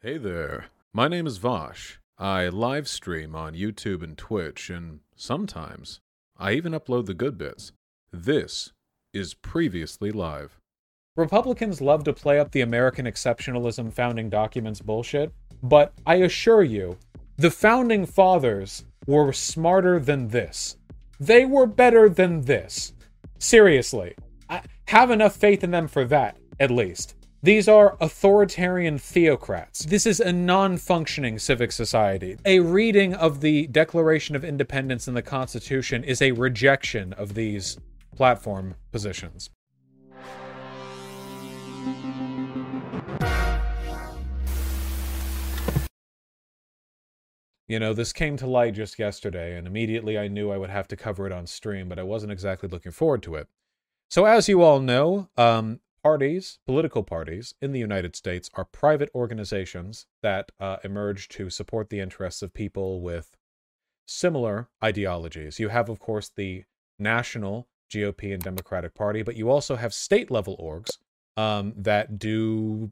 Hey there. My name is Vosh. I live stream on YouTube and Twitch, and sometimes I even upload the good bits. This is Previously Live. Republicans love to play up the American exceptionalism founding documents bullshit, but I assure you, the founding fathers were smarter than this. They were better than this. Seriously. I have enough faith in them for that, at least. These are authoritarian theocrats. This is a non functioning civic society. A reading of the Declaration of Independence and the Constitution is a rejection of these platform positions. You know, this came to light just yesterday, and immediately I knew I would have to cover it on stream, but I wasn't exactly looking forward to it. So, as you all know, um, parties, political parties in the United States, are private organizations that uh, emerge to support the interests of people with similar ideologies. You have, of course, the national GOP and Democratic Party, but you also have state level orgs um, that do,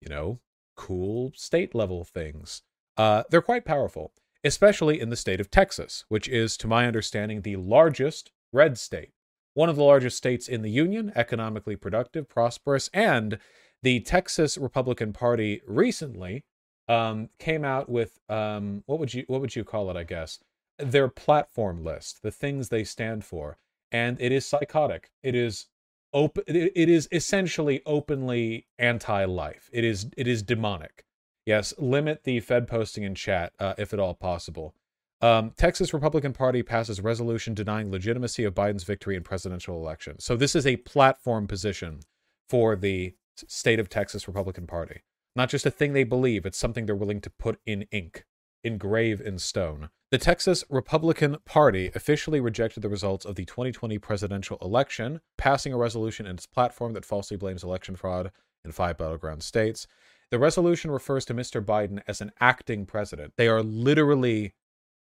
you know, cool state level things. Uh, they're quite powerful, especially in the state of Texas, which is, to my understanding, the largest red state, one of the largest states in the Union, economically productive, prosperous, and the Texas Republican Party recently um, came out with um, what would you what would you call it? I guess their platform list, the things they stand for, and it is psychotic. It is open. It is essentially openly anti-life. It is it is demonic. Yes, limit the Fed posting in chat uh, if at all possible. Um, Texas Republican Party passes resolution denying legitimacy of Biden's victory in presidential election. So this is a platform position for the state of Texas Republican Party. Not just a thing they believe, it's something they're willing to put in ink, engrave in stone. The Texas Republican Party officially rejected the results of the 2020 presidential election, passing a resolution in its platform that falsely blames election fraud in five battleground states. The resolution refers to Mr. Biden as an acting president. They are literally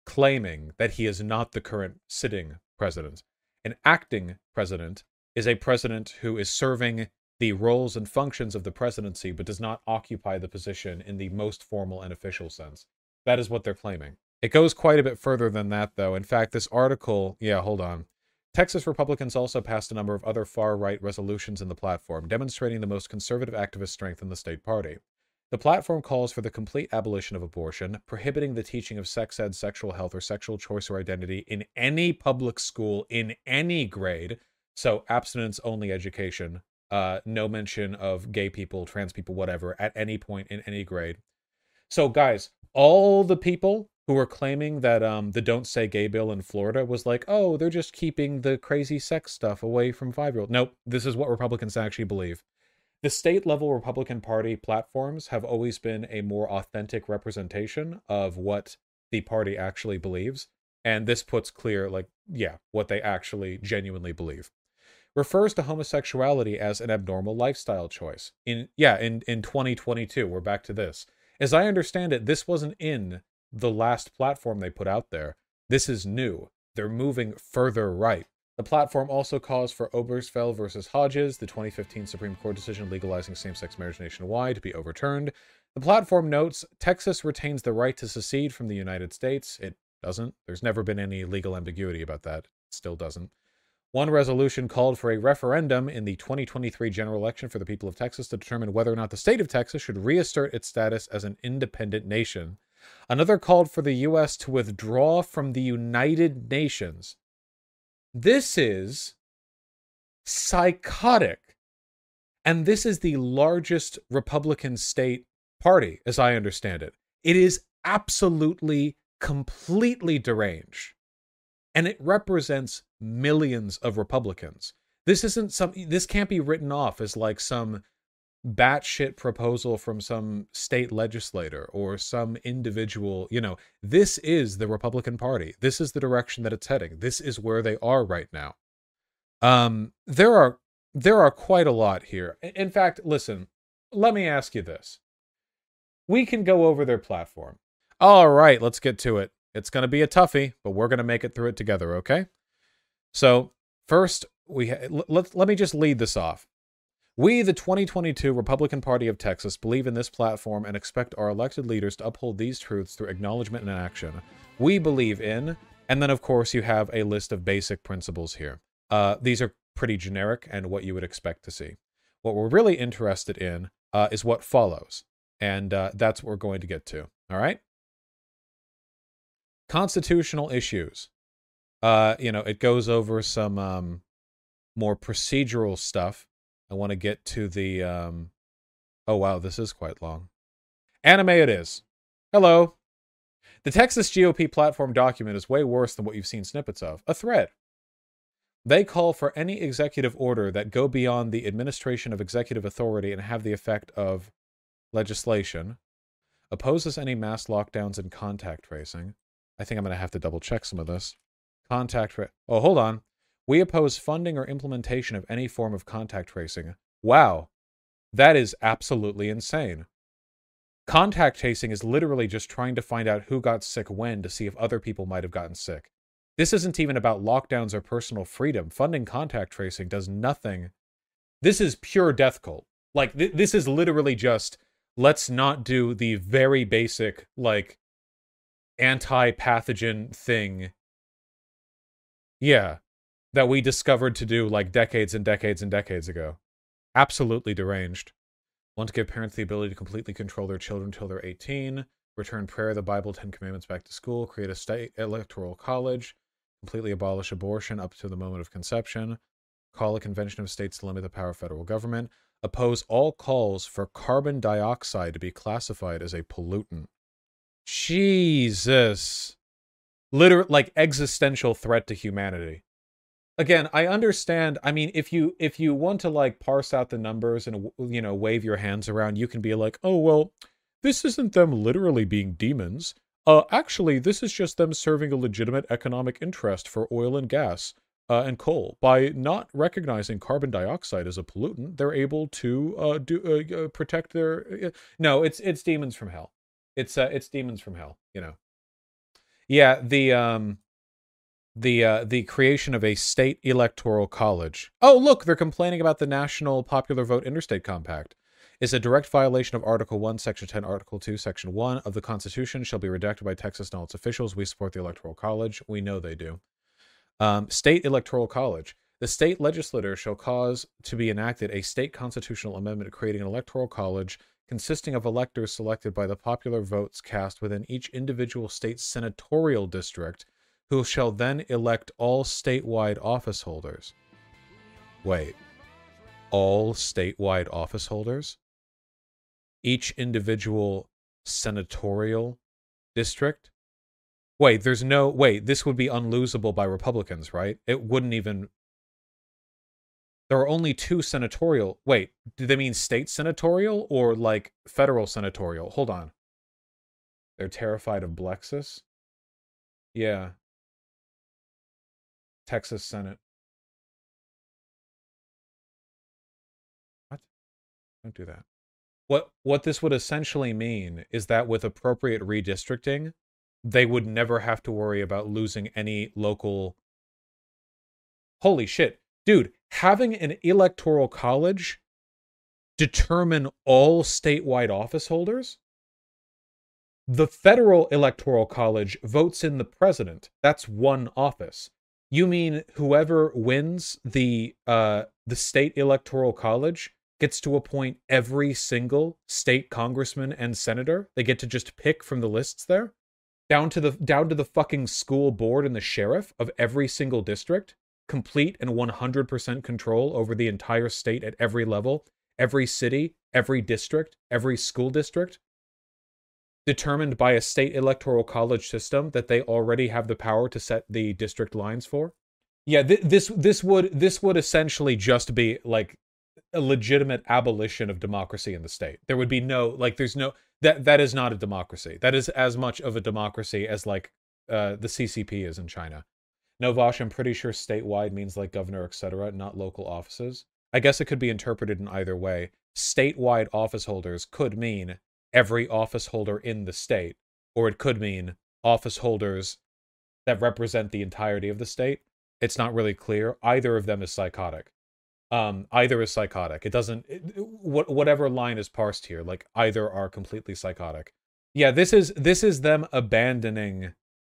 claiming that he is not the current sitting president. An acting president is a president who is serving the roles and functions of the presidency but does not occupy the position in the most formal and official sense. That is what they're claiming. It goes quite a bit further than that, though. In fact, this article, yeah, hold on. Texas Republicans also passed a number of other far right resolutions in the platform, demonstrating the most conservative activist strength in the state party. The platform calls for the complete abolition of abortion, prohibiting the teaching of sex ed, sexual health, or sexual choice or identity in any public school in any grade. So, abstinence only education, uh, no mention of gay people, trans people, whatever, at any point in any grade. So, guys, all the people who were claiming that um, the Don't Say Gay bill in Florida was like, oh, they're just keeping the crazy sex stuff away from five year olds. Nope, this is what Republicans actually believe. The state level Republican Party platforms have always been a more authentic representation of what the party actually believes. And this puts clear, like, yeah, what they actually genuinely believe. Refers to homosexuality as an abnormal lifestyle choice. In yeah, in, in 2022, we're back to this. As I understand it, this wasn't in the last platform they put out there. This is new. They're moving further right. The platform also calls for Obergefell versus Hodges, the 2015 Supreme Court decision legalizing same sex marriage nationwide, to be overturned. The platform notes Texas retains the right to secede from the United States. It doesn't. There's never been any legal ambiguity about that. It still doesn't. One resolution called for a referendum in the 2023 general election for the people of Texas to determine whether or not the state of Texas should reassert its status as an independent nation. Another called for the U.S. to withdraw from the United Nations this is psychotic. And this is the largest Republican state party, as I understand it. It is absolutely, completely deranged. And it represents millions of Republicans. This isn't some, this can't be written off as like some batshit proposal from some state legislator or some individual. You know, this is the Republican Party. This is the direction that it's heading. This is where they are right now. Um, there are there are quite a lot here. In fact, listen, let me ask you this. We can go over their platform. All right, let's get to it. It's going to be a toughie, but we're going to make it through it together, okay? So, first, we ha- let, let me just lead this off. We, the 2022 Republican Party of Texas, believe in this platform and expect our elected leaders to uphold these truths through acknowledgement and action. We believe in, and then of course you have a list of basic principles here. Uh, these are pretty generic and what you would expect to see. What we're really interested in uh, is what follows, and uh, that's what we're going to get to. All right. Constitutional issues. Uh, you know, it goes over some um, more procedural stuff I want to get to the. Um... Oh, wow, this is quite long. Anime it is. Hello. The Texas GOP platform document is way worse than what you've seen snippets of. A thread. They call for any executive order that go beyond the administration of executive authority and have the effect of legislation, opposes any mass lockdowns and contact tracing. I think I'm going to have to double check some of this. Contact tra- Oh, hold on. We oppose funding or implementation of any form of contact tracing. Wow. That is absolutely insane. Contact tracing is literally just trying to find out who got sick when to see if other people might have gotten sick. This isn't even about lockdowns or personal freedom. Funding contact tracing does nothing. This is pure death cult. Like, th- this is literally just let's not do the very basic, like, anti pathogen thing. Yeah that we discovered to do like decades and decades and decades ago. Absolutely deranged. Want to give parents the ability to completely control their children until they're 18, return prayer, the Bible, Ten Commandments back to school, create a state electoral college, completely abolish abortion up to the moment of conception, call a convention of states to limit the power of federal government, oppose all calls for carbon dioxide to be classified as a pollutant. Jesus. Literal, like existential threat to humanity again i understand i mean if you if you want to like parse out the numbers and you know wave your hands around you can be like oh well this isn't them literally being demons. Uh actually this is just them serving a legitimate economic interest for oil and gas uh, and coal. By not recognizing carbon dioxide as a pollutant they're able to uh do uh, uh protect their uh, no it's it's demons from hell. It's uh it's demons from hell you know. Yeah the um the uh, the creation of a state electoral college. Oh, look, they're complaining about the National Popular Vote Interstate Compact. Is a direct violation of Article 1, Section 10, Article 2, Section 1 of the Constitution, shall be redacted by Texas and all its officials. We support the Electoral College. We know they do. Um, state Electoral College. The state legislature shall cause to be enacted a state constitutional amendment creating an electoral college consisting of electors selected by the popular votes cast within each individual state senatorial district who shall then elect all statewide office holders. Wait, all statewide office holders? Each individual senatorial district? Wait, there's no. Wait, this would be unlosable by Republicans, right? It wouldn't even. There are only two senatorial. Wait, do they mean state senatorial or like federal senatorial? Hold on. They're terrified of Blexus? Yeah, Texas Senate. What? Don't do that. What what this would essentially mean is that with appropriate redistricting, they would never have to worry about losing any local Holy shit. Dude, having an electoral college determine all statewide office holders? The federal electoral college votes in the president. That's one office. You mean whoever wins the uh the state electoral college gets to appoint every single state congressman and senator? They get to just pick from the lists there? Down to the down to the fucking school board and the sheriff of every single district? Complete and 100% control over the entire state at every level, every city, every district, every school district? Determined by a state electoral college system that they already have the power to set the district lines for. Yeah, th- this this would this would essentially just be like a legitimate abolition of democracy in the state. There would be no like there's no that that is not a democracy. That is as much of a democracy as like uh, the CCP is in China. No, Vosh, I'm pretty sure statewide means like governor, etc., not local offices. I guess it could be interpreted in either way. Statewide office holders could mean every office holder in the state, or it could mean office holders that represent the entirety of the state. It's not really clear. Either of them is psychotic. Um, either is psychotic. It doesn't. It, what whatever line is parsed here, like either are completely psychotic. Yeah, this is this is them abandoning,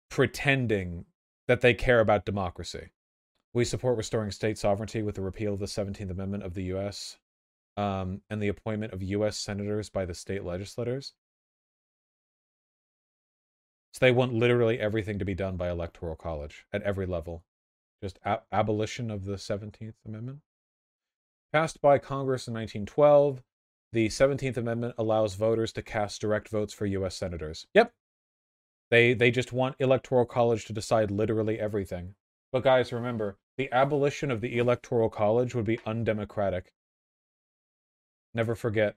pretending that they care about democracy. We support restoring state sovereignty with the repeal of the 17th Amendment of the U.S. Um, and the appointment of U.S. senators by the state legislators. So they want literally everything to be done by electoral college at every level. Just ab- abolition of the 17th Amendment. Passed by Congress in 1912, the 17th Amendment allows voters to cast direct votes for U.S. senators. Yep. They, they just want electoral college to decide literally everything. But guys, remember, the abolition of the electoral college would be undemocratic. Never forget.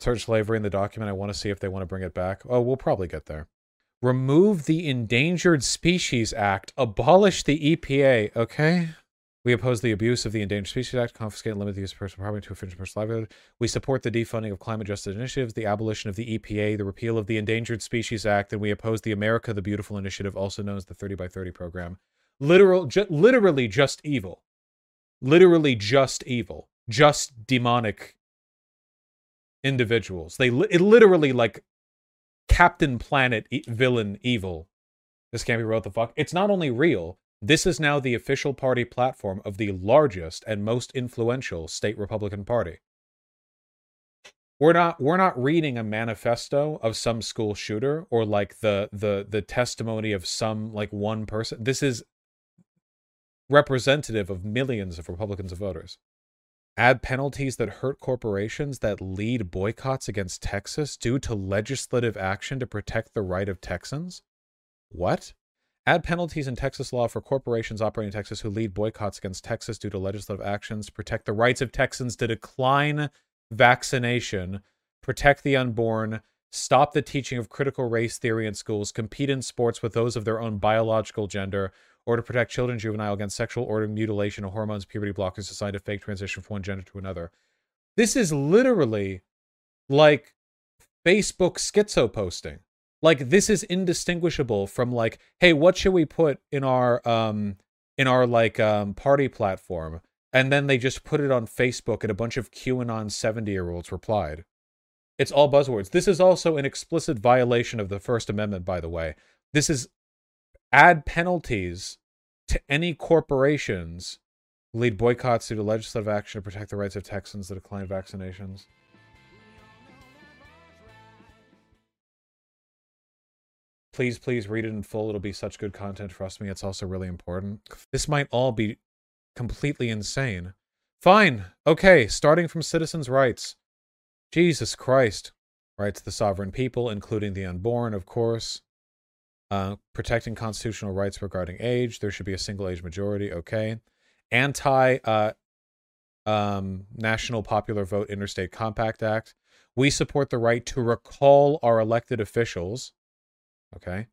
Search slavery in the document. I want to see if they want to bring it back. Oh, we'll probably get there. Remove the Endangered Species Act. Abolish the EPA. Okay. We oppose the abuse of the Endangered Species Act, confiscate and limit the use of personal property to infringe personal livelihood. We support the defunding of climate justice initiatives, the abolition of the EPA, the repeal of the Endangered Species Act, and we oppose the America the Beautiful initiative, also known as the 30 by 30 program. Literal, ju- literally just evil. Literally just evil. Just demonic individuals. They li- it literally like Captain Planet e- villain evil. This can't be real. The fuck? It's not only real. This is now the official party platform of the largest and most influential state Republican Party. We're not we're not reading a manifesto of some school shooter or like the the the testimony of some like one person. This is representative of millions of Republicans and voters. Add penalties that hurt corporations that lead boycotts against Texas due to legislative action to protect the right of Texans? What? Add penalties in Texas law for corporations operating in Texas who lead boycotts against Texas due to legislative actions to protect the rights of Texans to decline vaccination, protect the unborn, stop the teaching of critical race theory in schools, compete in sports with those of their own biological gender, or to protect children juvenile against sexual organ mutilation or hormones, puberty blockers assigned to fake transition from one gender to another. This is literally like Facebook schizo posting. Like this is indistinguishable from like, hey, what should we put in our um in our like um party platform? And then they just put it on Facebook and a bunch of QAnon 70 year olds replied. It's all buzzwords. This is also an explicit violation of the First Amendment, by the way. This is add penalties to any corporations lead boycotts due to legislative action to protect the rights of Texans that decline vaccinations. Please, please read it in full. It'll be such good content. Trust me, it's also really important. This might all be completely insane. Fine. Okay, starting from citizens' rights. Jesus Christ. Rights of the sovereign people, including the unborn, of course. Uh, protecting constitutional rights regarding age. There should be a single age majority. Okay. Anti uh, um, National Popular Vote Interstate Compact Act. We support the right to recall our elected officials. Okay.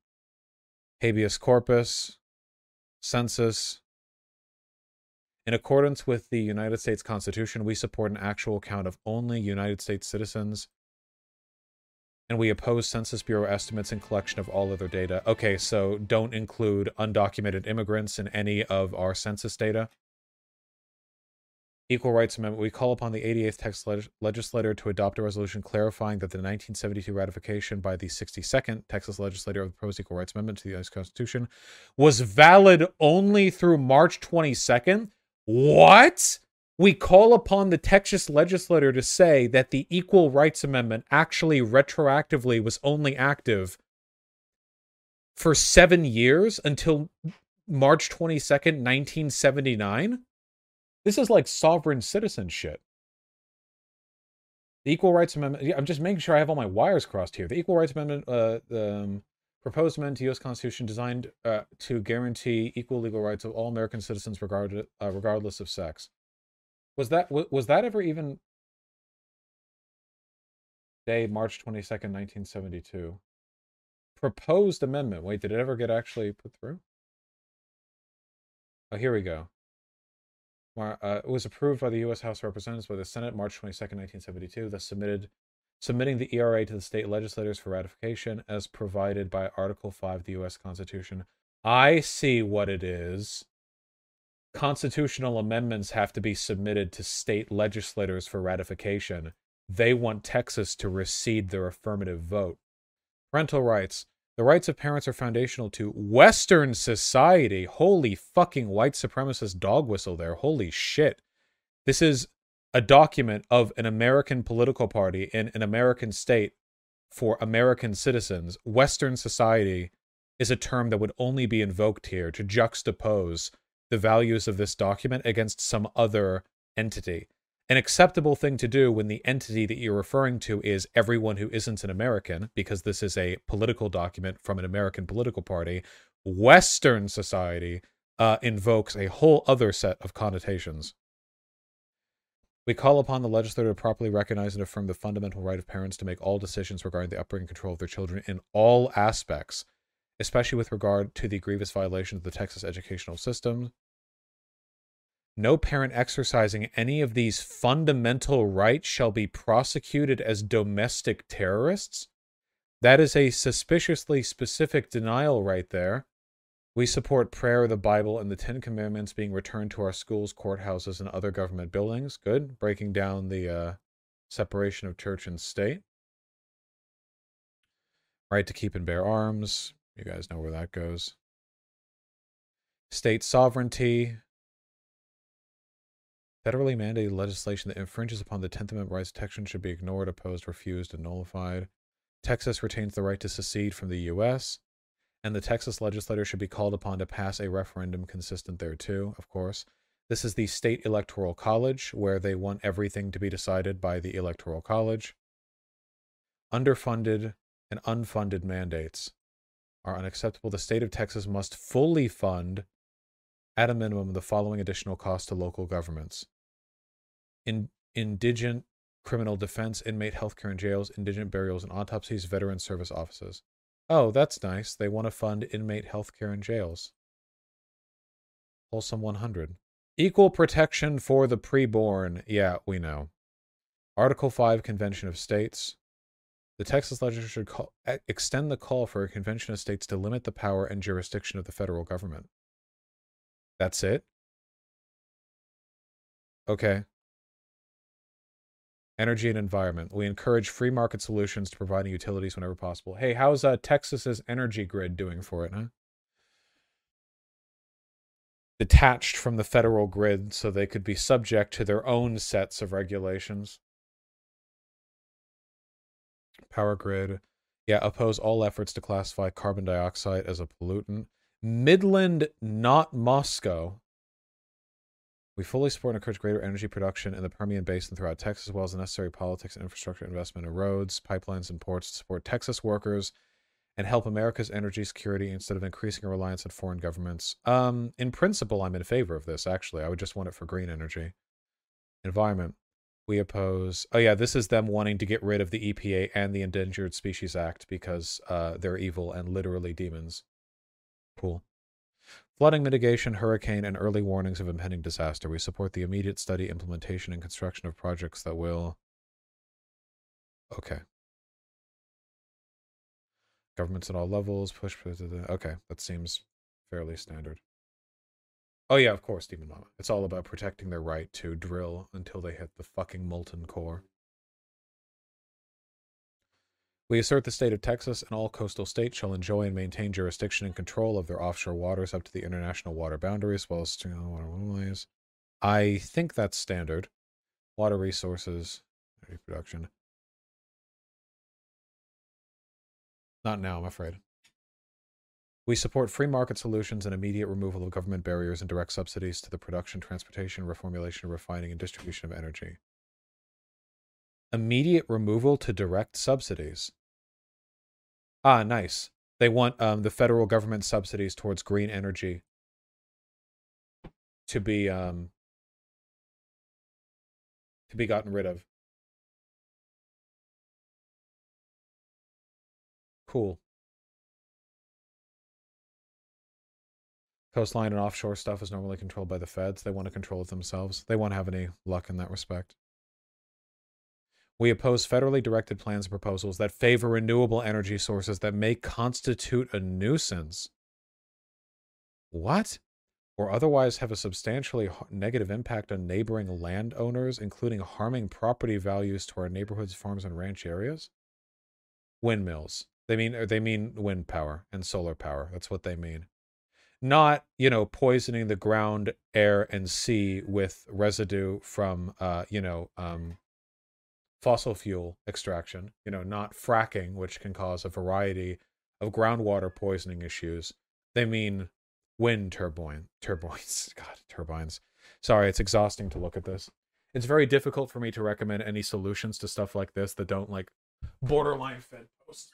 Habeas corpus, census. In accordance with the United States Constitution, we support an actual count of only United States citizens and we oppose Census Bureau estimates and collection of all other data. Okay, so don't include undocumented immigrants in any of our census data. Equal Rights Amendment. We call upon the 88th Texas leg- legislature to adopt a resolution clarifying that the 1972 ratification by the 62nd Texas legislature of the proposed Equal Rights Amendment to the U.S. Constitution was valid only through March 22nd. What? We call upon the Texas legislature to say that the Equal Rights Amendment actually retroactively was only active for seven years until March 22nd, 1979. This is like sovereign citizen shit. The Equal Rights Amendment, I'm just making sure I have all my wires crossed here. The Equal Rights Amendment, uh, um, proposed amendment to U.S. Constitution designed uh, to guarantee equal legal rights of all American citizens regarded, uh, regardless of sex. Was that was that ever even day March 22nd, 1972? Proposed amendment. Wait, did it ever get actually put through? Oh, here we go. Uh, it was approved by the U.S. House of Representatives by the Senate March 22nd, 1972. Thus submitted, submitting the ERA to the state legislators for ratification as provided by Article 5 of the U.S. Constitution. I see what it is. Constitutional amendments have to be submitted to state legislators for ratification. They want Texas to recede their affirmative vote. Parental rights. The rights of parents are foundational to Western society. Holy fucking white supremacist dog whistle there. Holy shit. This is a document of an American political party in an American state for American citizens. Western society is a term that would only be invoked here to juxtapose the values of this document against some other entity. An acceptable thing to do when the entity that you're referring to is everyone who isn't an American, because this is a political document from an American political party. Western society uh, invokes a whole other set of connotations. We call upon the legislature to properly recognize and affirm the fundamental right of parents to make all decisions regarding the upbringing and control of their children in all aspects, especially with regard to the grievous violations of the Texas educational system. No parent exercising any of these fundamental rights shall be prosecuted as domestic terrorists. That is a suspiciously specific denial right there. We support prayer, the Bible, and the Ten Commandments being returned to our schools, courthouses, and other government buildings. Good. Breaking down the uh, separation of church and state. Right to keep and bear arms. You guys know where that goes. State sovereignty. Federally mandated legislation that infringes upon the 10th Amendment rights of protection should be ignored, opposed, refused, and nullified. Texas retains the right to secede from the U.S and the Texas legislature should be called upon to pass a referendum consistent thereto, of course. This is the state electoral college, where they want everything to be decided by the electoral college. Underfunded and unfunded mandates are unacceptable. The state of Texas must fully fund, at a minimum, the following additional costs to local governments. In, indigent criminal defense, inmate healthcare in jails, indigent burials and autopsies, veteran service offices. Oh, that's nice. They want to fund inmate health care in jails. Wholesome 100. Equal protection for the preborn. Yeah, we know. Article 5 Convention of States. The Texas legislature should call, extend the call for a convention of states to limit the power and jurisdiction of the federal government. That's it? Okay. Energy and environment. We encourage free market solutions to providing utilities whenever possible. Hey, how's uh, Texas's energy grid doing for it, huh? Detached from the federal grid so they could be subject to their own sets of regulations. Power grid. Yeah, oppose all efforts to classify carbon dioxide as a pollutant. Midland, not Moscow. We fully support and encourage greater energy production in the Permian Basin throughout Texas, as well as the necessary politics and infrastructure investment in roads, pipelines, and ports to support Texas workers and help America's energy security instead of increasing our reliance on foreign governments. Um, in principle, I'm in favor of this, actually. I would just want it for green energy. Environment. We oppose. Oh, yeah, this is them wanting to get rid of the EPA and the Endangered Species Act because uh, they're evil and literally demons. Cool. Flooding mitigation, hurricane, and early warnings of impending disaster. We support the immediate study, implementation, and construction of projects that will. Okay. Governments at all levels push. Okay, that seems fairly standard. Oh yeah, of course, Demon Mama. It's all about protecting their right to drill until they hit the fucking molten core. We assert the state of Texas and all coastal states shall enjoy and maintain jurisdiction and control of their offshore waters up to the international water boundaries, as well as water waterways. I think that's standard. Water resources, energy production. Not now, I'm afraid. We support free market solutions and immediate removal of government barriers and direct subsidies to the production, transportation, reformulation, refining, and distribution of energy immediate removal to direct subsidies. Ah, nice. They want um, the federal government subsidies towards green energy to be um, to be gotten rid of. Cool. Coastline and offshore stuff is normally controlled by the feds. They want to control it themselves. They won't have any luck in that respect. We oppose federally directed plans and proposals that favor renewable energy sources that may constitute a nuisance. What? or otherwise have a substantially negative impact on neighboring landowners, including harming property values to our neighborhoods, farms, and ranch areas? Windmills. They mean they mean wind power and solar power. That's what they mean. Not, you know, poisoning the ground, air, and sea with residue from uh, you know, um fossil fuel extraction, you know, not fracking, which can cause a variety of groundwater poisoning issues. They mean wind turbine turbines. God, turbines. Sorry, it's exhausting to look at this. It's very difficult for me to recommend any solutions to stuff like this that don't like borderline fed post.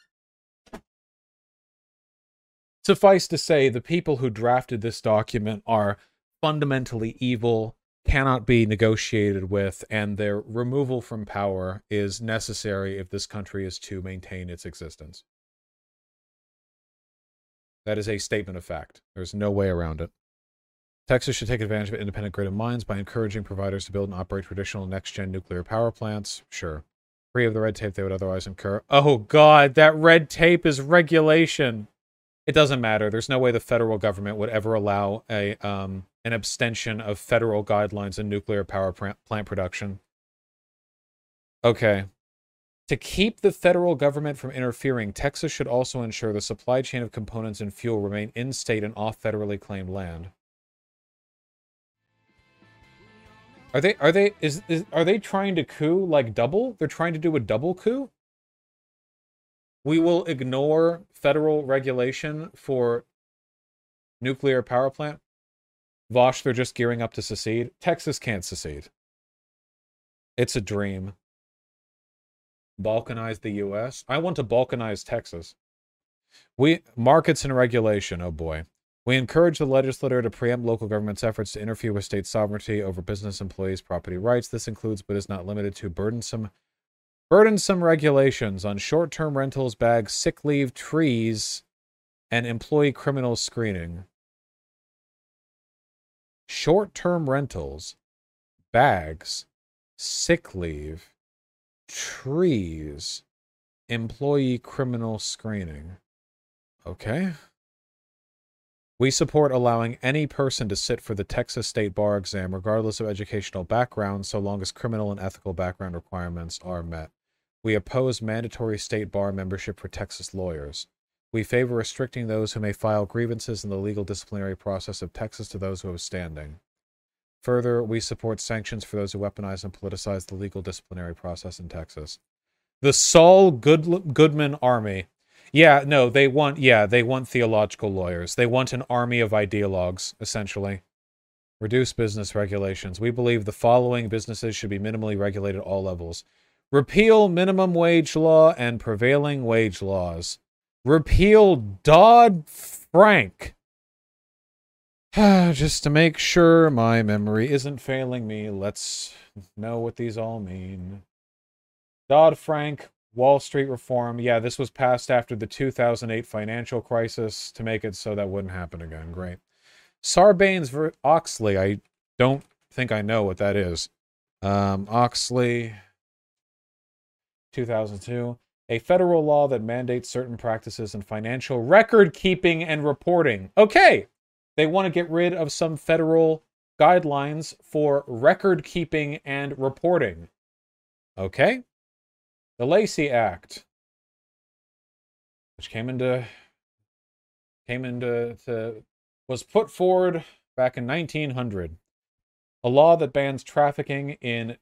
Suffice to say, the people who drafted this document are fundamentally evil, cannot be negotiated with, and their removal from power is necessary if this country is to maintain its existence. That is a statement of fact. There's no way around it. Texas should take advantage of independent grid of mines by encouraging providers to build and operate traditional next gen nuclear power plants. Sure. Free of the red tape they would otherwise incur. Oh, God, that red tape is regulation. It doesn't matter. There's no way the federal government would ever allow a um, an abstention of federal guidelines in nuclear power plant production. Okay. To keep the federal government from interfering, Texas should also ensure the supply chain of components and fuel remain in state and off federally claimed land. Are they are they is, is are they trying to coup like double? They're trying to do a double coup? We will ignore federal regulation for nuclear power plant. Vosh, they're just gearing up to secede. Texas can't secede. It's a dream. Balkanize the US. I want to balkanize Texas. We markets and regulation, oh boy. We encourage the legislator to preempt local government's efforts to interfere with state sovereignty over business employees' property rights. This includes, but is not limited to, burdensome burdensome regulations on short-term rentals, bags, sick leave, trees, and employee criminal screening. Short-term rentals, bags, sick leave, trees, employee criminal screening. Okay. We support allowing any person to sit for the Texas State Bar exam, regardless of educational background, so long as criminal and ethical background requirements are met. We oppose mandatory state bar membership for Texas lawyers. We favor restricting those who may file grievances in the legal disciplinary process of Texas to those who have standing. Further, we support sanctions for those who weaponize and politicize the legal disciplinary process in Texas. The Saul Good- Goodman Army yeah, no, they want yeah, they want theological lawyers. They want an army of ideologues, essentially. Reduce business regulations. We believe the following businesses should be minimally regulated at all levels. Repeal minimum wage law and prevailing wage laws. Repeal Dodd Frank. Just to make sure my memory isn't failing me, let's know what these all mean. Dodd Frank Wall Street reform. Yeah, this was passed after the 2008 financial crisis to make it so that wouldn't happen again. Great. Sarbanes Oxley. I don't think I know what that is. Um, Oxley, 2002. A federal law that mandates certain practices in financial record keeping and reporting. Okay. They want to get rid of some federal guidelines for record keeping and reporting. Okay. The Lacey Act, which came into came into to, was put forward back in 1900, a law that bans trafficking in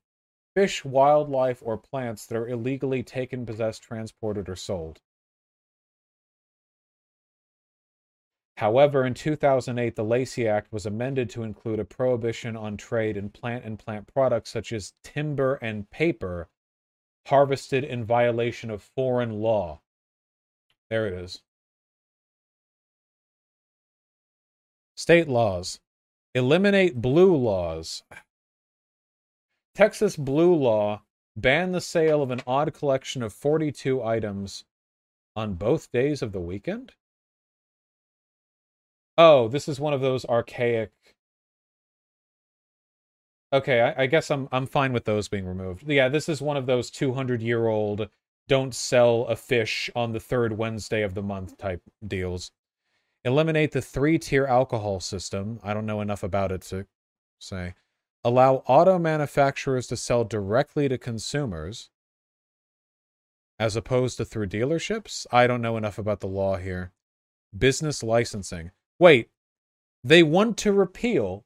fish, wildlife, or plants that are illegally taken, possessed, transported, or sold. However, in 2008, the Lacey Act was amended to include a prohibition on trade in plant and plant products such as timber and paper harvested in violation of foreign law. There it is. State laws. Eliminate blue laws. Texas blue law banned the sale of an odd collection of 42 items on both days of the weekend? Oh, this is one of those archaic Okay, I, I, guess I'm I'm fine with those being removed. Yeah, this is one of those 200 year old don't sell a fish on the third Wednesday of the month type deals. Eliminate the three tier alcohol system. I don't know enough about it to say. Allow auto manufacturers to sell directly to consumers as opposed to through dealerships. I don't know enough about the law here. Business licensing. Wait, they want to repeal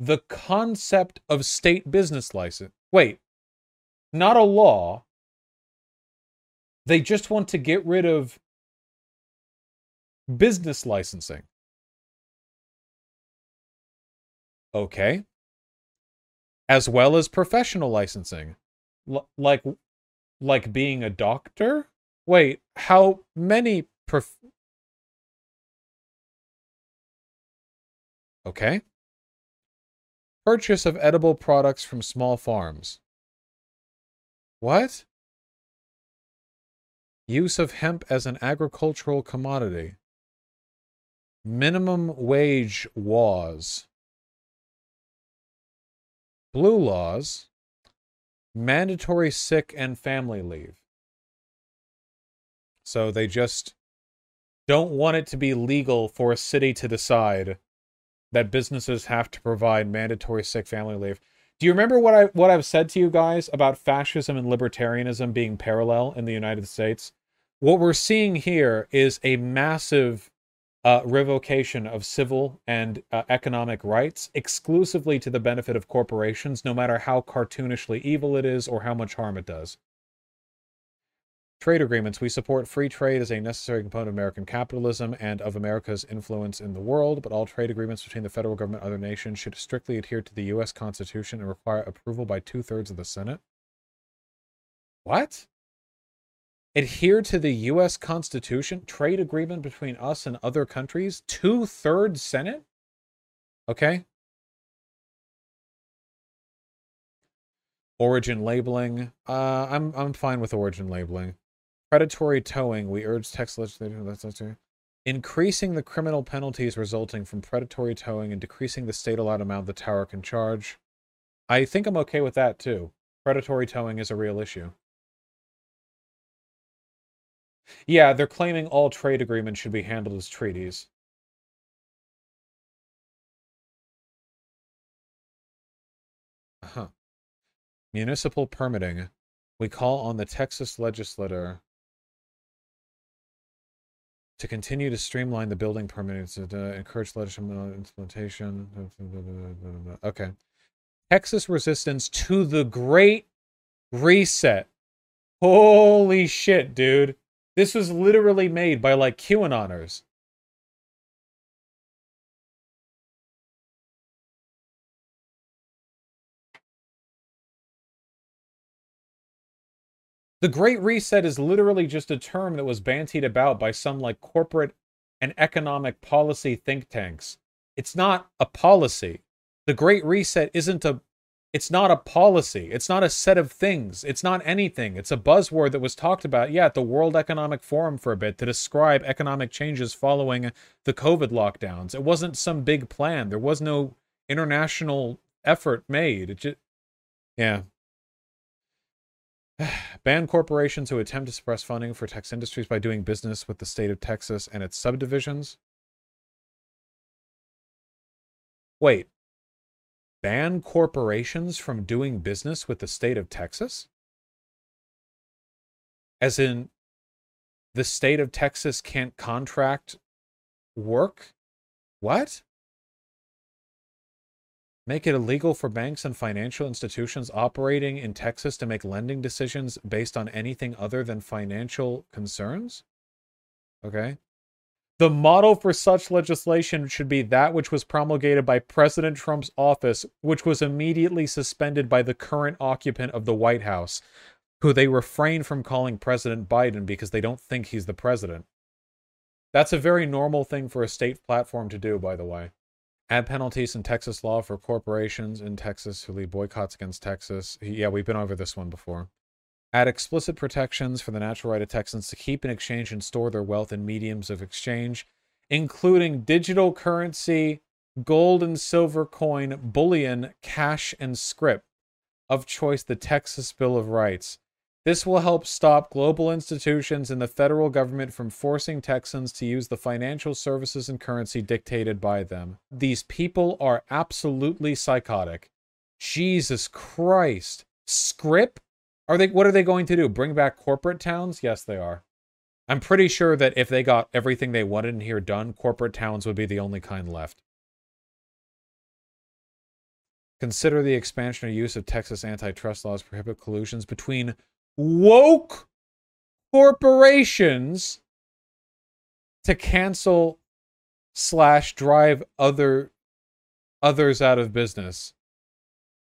the concept of state business license. Wait, not a law. They just want to get rid of business licensing. Okay. As well as professional licensing. L- like like being a doctor? Wait, how many prof- Okay. Purchase of edible products from small farms. What? Use of hemp as an agricultural commodity. Minimum wage laws. Blue laws. Mandatory sick and family leave. So they just don't want it to be legal for a city to decide that businesses have to provide mandatory sick family leave. Do you remember what I what I've said to you guys about fascism and libertarianism being parallel in the United States? What we're seeing here is a massive uh, revocation of civil and uh, economic rights exclusively to the benefit of corporations, no matter how cartoonishly evil it is or how much harm it does. Trade agreements. We support free trade as a necessary component of American capitalism and of America's influence in the world, but all trade agreements between the federal government and other nations should strictly adhere to the U.S. Constitution and require approval by two thirds of the Senate. What? Adhere to the U.S. Constitution? Trade agreement between us and other countries? Two thirds Senate? Okay. Origin labeling. Uh, I'm I'm fine with origin labeling. Predatory towing. We urge text legislation. Increasing the criminal penalties resulting from predatory towing and decreasing the state allowed amount the tower can charge. I think I'm okay with that too. Predatory towing is a real issue. Yeah, they're claiming all trade agreements should be handled as treaties. Uh-huh. Municipal permitting. We call on the Texas legislature to continue to streamline the building permits to uh, encourage legislative implementation. Okay. Texas resistance to the Great Reset. Holy shit, dude. This was literally made by like QAnoners. The Great Reset is literally just a term that was bantied about by some like corporate and economic policy think tanks. It's not a policy. The Great Reset isn't a it's not a policy. It's not a set of things. It's not anything. It's a buzzword that was talked about, yeah, at the World Economic Forum for a bit to describe economic changes following the COVID lockdowns. It wasn't some big plan. There was no international effort made. It just, yeah, Ban corporations who attempt to suppress funding for tech industries by doing business with the state of Texas and its subdivisions. Wait. Ban corporations from doing business with the state of Texas? As in, the state of Texas can't contract work? What? make it illegal for banks and financial institutions operating in Texas to make lending decisions based on anything other than financial concerns? Okay. The model for such legislation should be that which was promulgated by President Trump's office, which was immediately suspended by the current occupant of the White House, who they refrain from calling President Biden because they don't think he's the president. That's a very normal thing for a state platform to do, by the way. Add penalties in Texas law for corporations in Texas who lead boycotts against Texas. Yeah, we've been over this one before. Add explicit protections for the natural right of Texans to keep and exchange and store their wealth in mediums of exchange, including digital currency, gold and silver coin, bullion, cash, and script. Of choice, the Texas Bill of Rights. This will help stop global institutions and the federal government from forcing Texans to use the financial services and currency dictated by them. These people are absolutely psychotic. Jesus Christ. Script? Are they what are they going to do? Bring back corporate towns? Yes, they are. I'm pretty sure that if they got everything they wanted in here done, corporate towns would be the only kind left. Consider the expansion or use of Texas antitrust laws prohibit collusions between woke corporations to cancel slash drive other others out of business.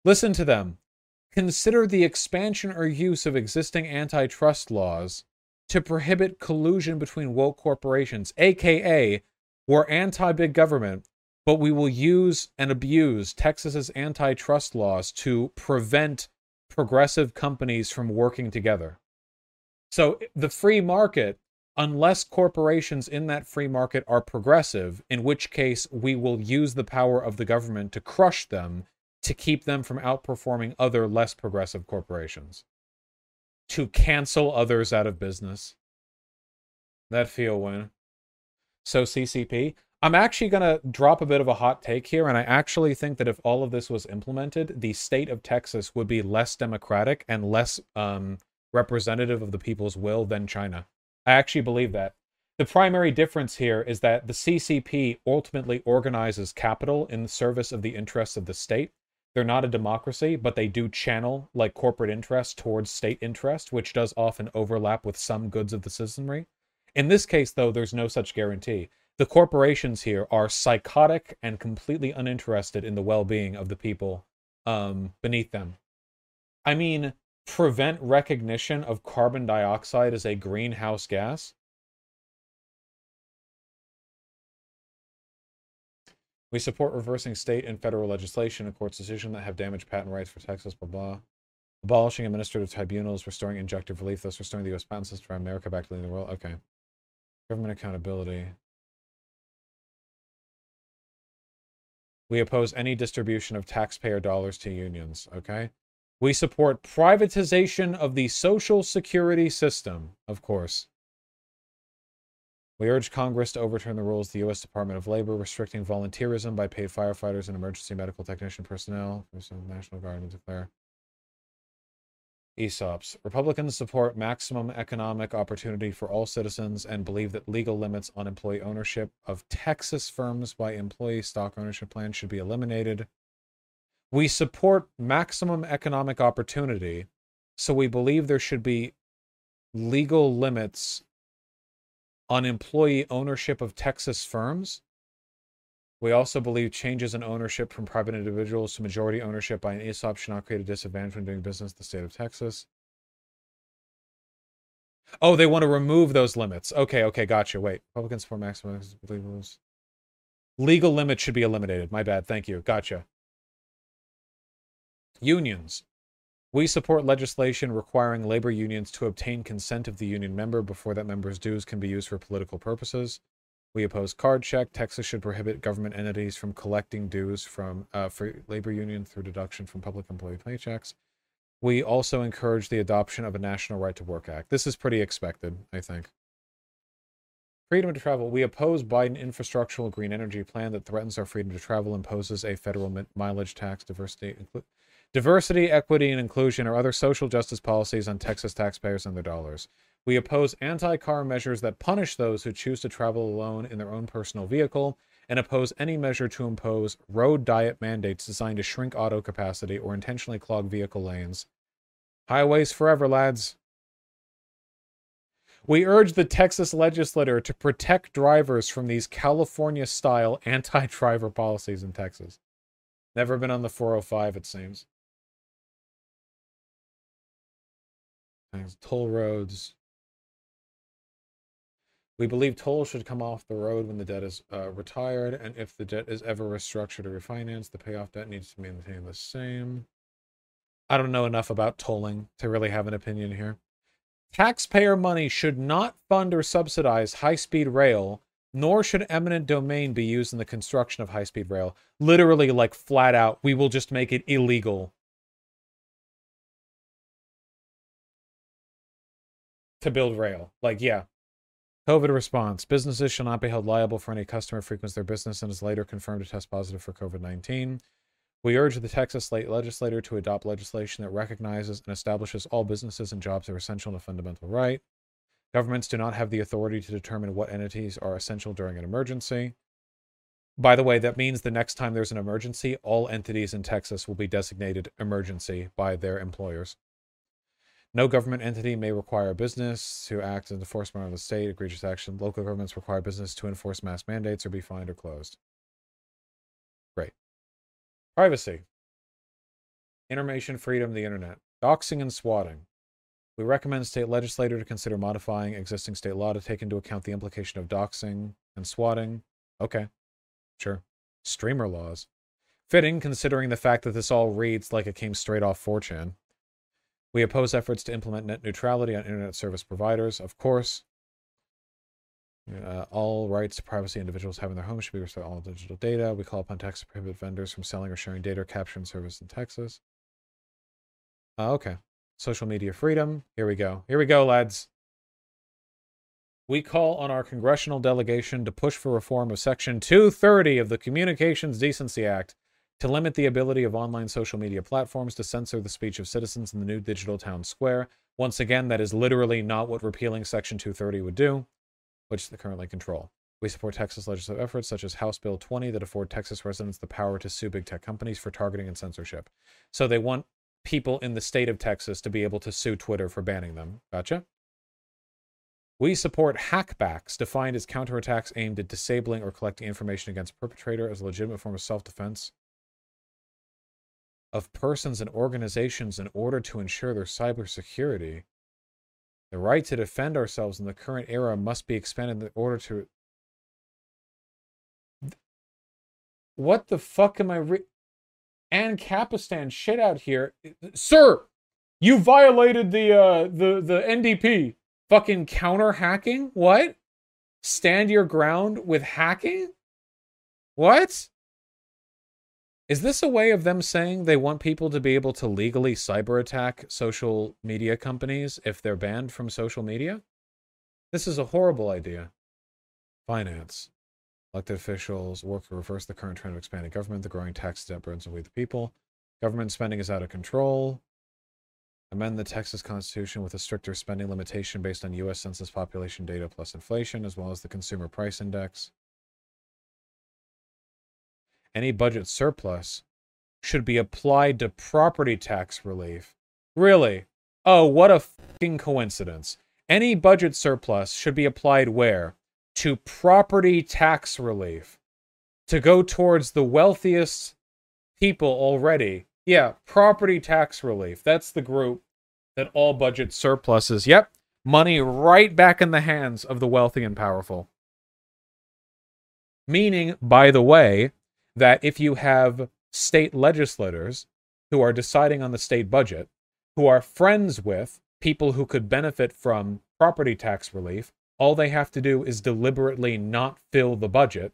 Listen to them. Consider the expansion or use of existing antitrust laws to prohibit collusion between woke corporations, aka we're anti big government, but we will use and abuse Texas's antitrust laws to prevent progressive companies from working together. So the free market, unless corporations in that free market are progressive, in which case we will use the power of the government to crush them to keep them from outperforming other less progressive corporations to cancel others out of business. That feel win. So CCP, I'm actually going to drop a bit of a hot take here, and I actually think that if all of this was implemented, the state of Texas would be less democratic and less um, representative of the people's will than China. I actually believe that. The primary difference here is that the CCP ultimately organizes capital in the service of the interests of the state, they're not a democracy, but they do channel like corporate interest towards state interest, which does often overlap with some goods of the citizenry. In this case, though, there's no such guarantee. The corporations here are psychotic and completely uninterested in the well being of the people um, beneath them. I mean, prevent recognition of carbon dioxide as a greenhouse gas We support reversing state and federal legislation and court's decision that have damaged patent rights for Texas, blah, blah. Abolishing administrative tribunals, restoring injunctive relief, thus restoring the U.S. patent system for America back to leading the world. Okay. Government accountability. We oppose any distribution of taxpayer dollars to unions. Okay. We support privatization of the social security system, of course. We urge Congress to overturn the rules the U.S. Department of Labor restricting volunteerism by paid firefighters and emergency medical technician personnel. National Guard and declare. ESOPs. Republicans support maximum economic opportunity for all citizens and believe that legal limits on employee ownership of Texas firms by employee stock ownership plans should be eliminated. We support maximum economic opportunity, so we believe there should be legal limits on employee ownership of Texas firms. We also believe changes in ownership from private individuals to majority ownership by an ESOP should not create a disadvantage when doing business in the state of Texas. Oh, they want to remove those limits. Okay, okay, gotcha. Wait. Republicans for maximum legal limits should be eliminated. My bad. Thank you. Gotcha. Unions. We support legislation requiring labor unions to obtain consent of the union member before that member's dues can be used for political purposes. We oppose card check. Texas should prohibit government entities from collecting dues from uh, for labor union through deduction from public employee paychecks. We also encourage the adoption of a National Right to Work Act. This is pretty expected, I think. Freedom to travel. We oppose Biden infrastructural green energy plan that threatens our freedom to travel, imposes a federal mileage tax, diversity, Diversity, equity, and inclusion are other social justice policies on Texas taxpayers and their dollars. We oppose anti car measures that punish those who choose to travel alone in their own personal vehicle and oppose any measure to impose road diet mandates designed to shrink auto capacity or intentionally clog vehicle lanes. Highways forever, lads. We urge the Texas legislature to protect drivers from these California style anti driver policies in Texas. Never been on the 405, it seems. Toll roads. We believe tolls should come off the road when the debt is uh, retired, and if the debt is ever restructured or refinanced, the payoff debt needs to maintain the same. I don't know enough about tolling to really have an opinion here. Taxpayer money should not fund or subsidize high speed rail, nor should eminent domain be used in the construction of high speed rail. Literally, like flat out, we will just make it illegal to build rail. Like, yeah. COVID response. Businesses shall not be held liable for any customer frequents their business and is later confirmed to test positive for COVID 19. We urge the Texas state legislature to adopt legislation that recognizes and establishes all businesses and jobs are essential and a fundamental right. Governments do not have the authority to determine what entities are essential during an emergency. By the way, that means the next time there's an emergency, all entities in Texas will be designated emergency by their employers. No government entity may require a business to act as enforcement of the state egregious action. Local governments require business to enforce mass mandates or be fined or closed. Great. Privacy. Information freedom the internet. Doxing and swatting. We recommend state legislator to consider modifying existing state law to take into account the implication of doxing and swatting. Okay, sure. Streamer laws. Fitting, considering the fact that this all reads like it came straight off 4chan. We oppose efforts to implement net neutrality on internet service providers, of course. Uh, all rights to privacy individuals have in their homes should be restored all digital data. We call upon Texas to prohibit vendors from selling or sharing data or capturing service in Texas. Uh, okay. Social media freedom. Here we go. Here we go, lads. We call on our congressional delegation to push for reform of Section 230 of the Communications Decency Act to limit the ability of online social media platforms to censor the speech of citizens in the new digital town square. Once again, that is literally not what repealing Section 230 would do, which they currently control. We support Texas legislative efforts such as House Bill 20 that afford Texas residents the power to sue big tech companies for targeting and censorship. So they want people in the state of Texas to be able to sue Twitter for banning them. Gotcha? We support hackbacks, defined as counterattacks aimed at disabling or collecting information against perpetrator as a legitimate form of self-defense of persons and organizations in order to ensure their cybersecurity. The right to defend ourselves in the current era must be expanded in order to. What the fuck am I re- Ancapistan shit out here. Sir, you violated the uh the the NAP. Fucking counter hacking? What? Stand your ground with hacking? What? Is this a way of them saying they want people to be able to legally cyber attack social media companies if they're banned from social media? This is a horrible idea. Finance. Elected officials work to reverse the current trend of expanding government. The growing tax debt burdens we the people. Government spending is out of control. Amend the Texas Constitution with a stricter spending limitation based on U.S. Census population data plus inflation, as well as the Consumer Price Index any budget surplus should be applied to property tax relief. Really? Oh, what a fucking coincidence. Any budget surplus should be applied where? To property tax relief. To go towards the wealthiest people already. Yeah, property tax relief. That's the group that all budget surpluses. Yep, money right back in the hands of the wealthy and powerful. Meaning, by the way, that if you have state legislators who are deciding on the state budget, who are friends with people who could benefit from property tax relief, all they have to do is deliberately not fill the budget,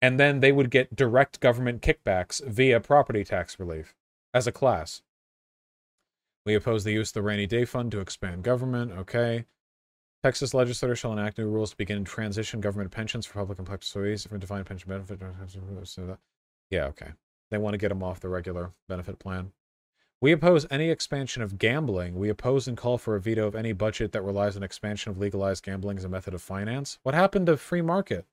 and then they would get direct government kickbacks via property tax relief as a class. We oppose the use of the rainy day fund to expand government. Okay. Texas legislature shall enact new rules to begin transition government pensions for public employees for defined pension benefit. Yeah, okay. They want to get them off the regular benefit plan. We oppose any expansion of gambling. We oppose and call for a veto of any budget that relies on expansion of legalized gambling as a method of finance. What happened to free market?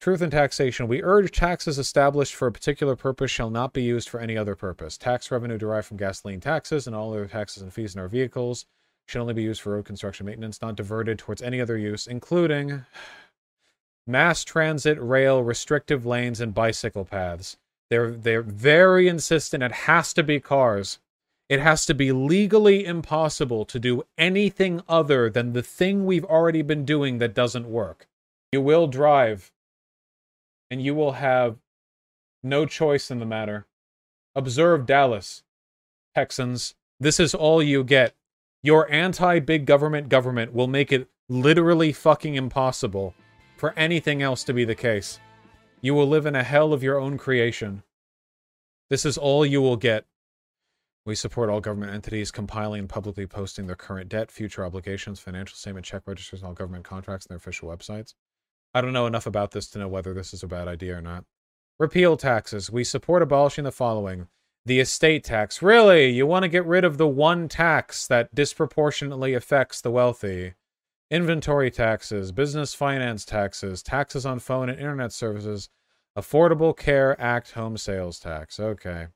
Truth in taxation. We urge taxes established for a particular purpose shall not be used for any other purpose. Tax revenue derived from gasoline taxes and all other taxes and fees in our vehicles should only be used for road construction maintenance, not diverted towards any other use, including mass transit, rail, restrictive lanes, and bicycle paths. They're they're very insistent it has to be cars. It has to be legally impossible to do anything other than the thing we've already been doing that doesn't work. You will drive, and you will have no choice in the matter. Observe Dallas, Texans. This is all you get. Your anti big government government will make it literally fucking impossible for anything else to be the case. You will live in a hell of your own creation. This is all you will get. We support all government entities compiling and publicly posting their current debt, future obligations, financial statement, check registers, and all government contracts on their official websites. I don't know enough about this to know whether this is a bad idea or not. Repeal taxes. We support abolishing the following the estate tax. Really? You want to get rid of the one tax that disproportionately affects the wealthy? Inventory taxes, business finance taxes, taxes on phone and internet services, Affordable Care Act home sales tax. Okay.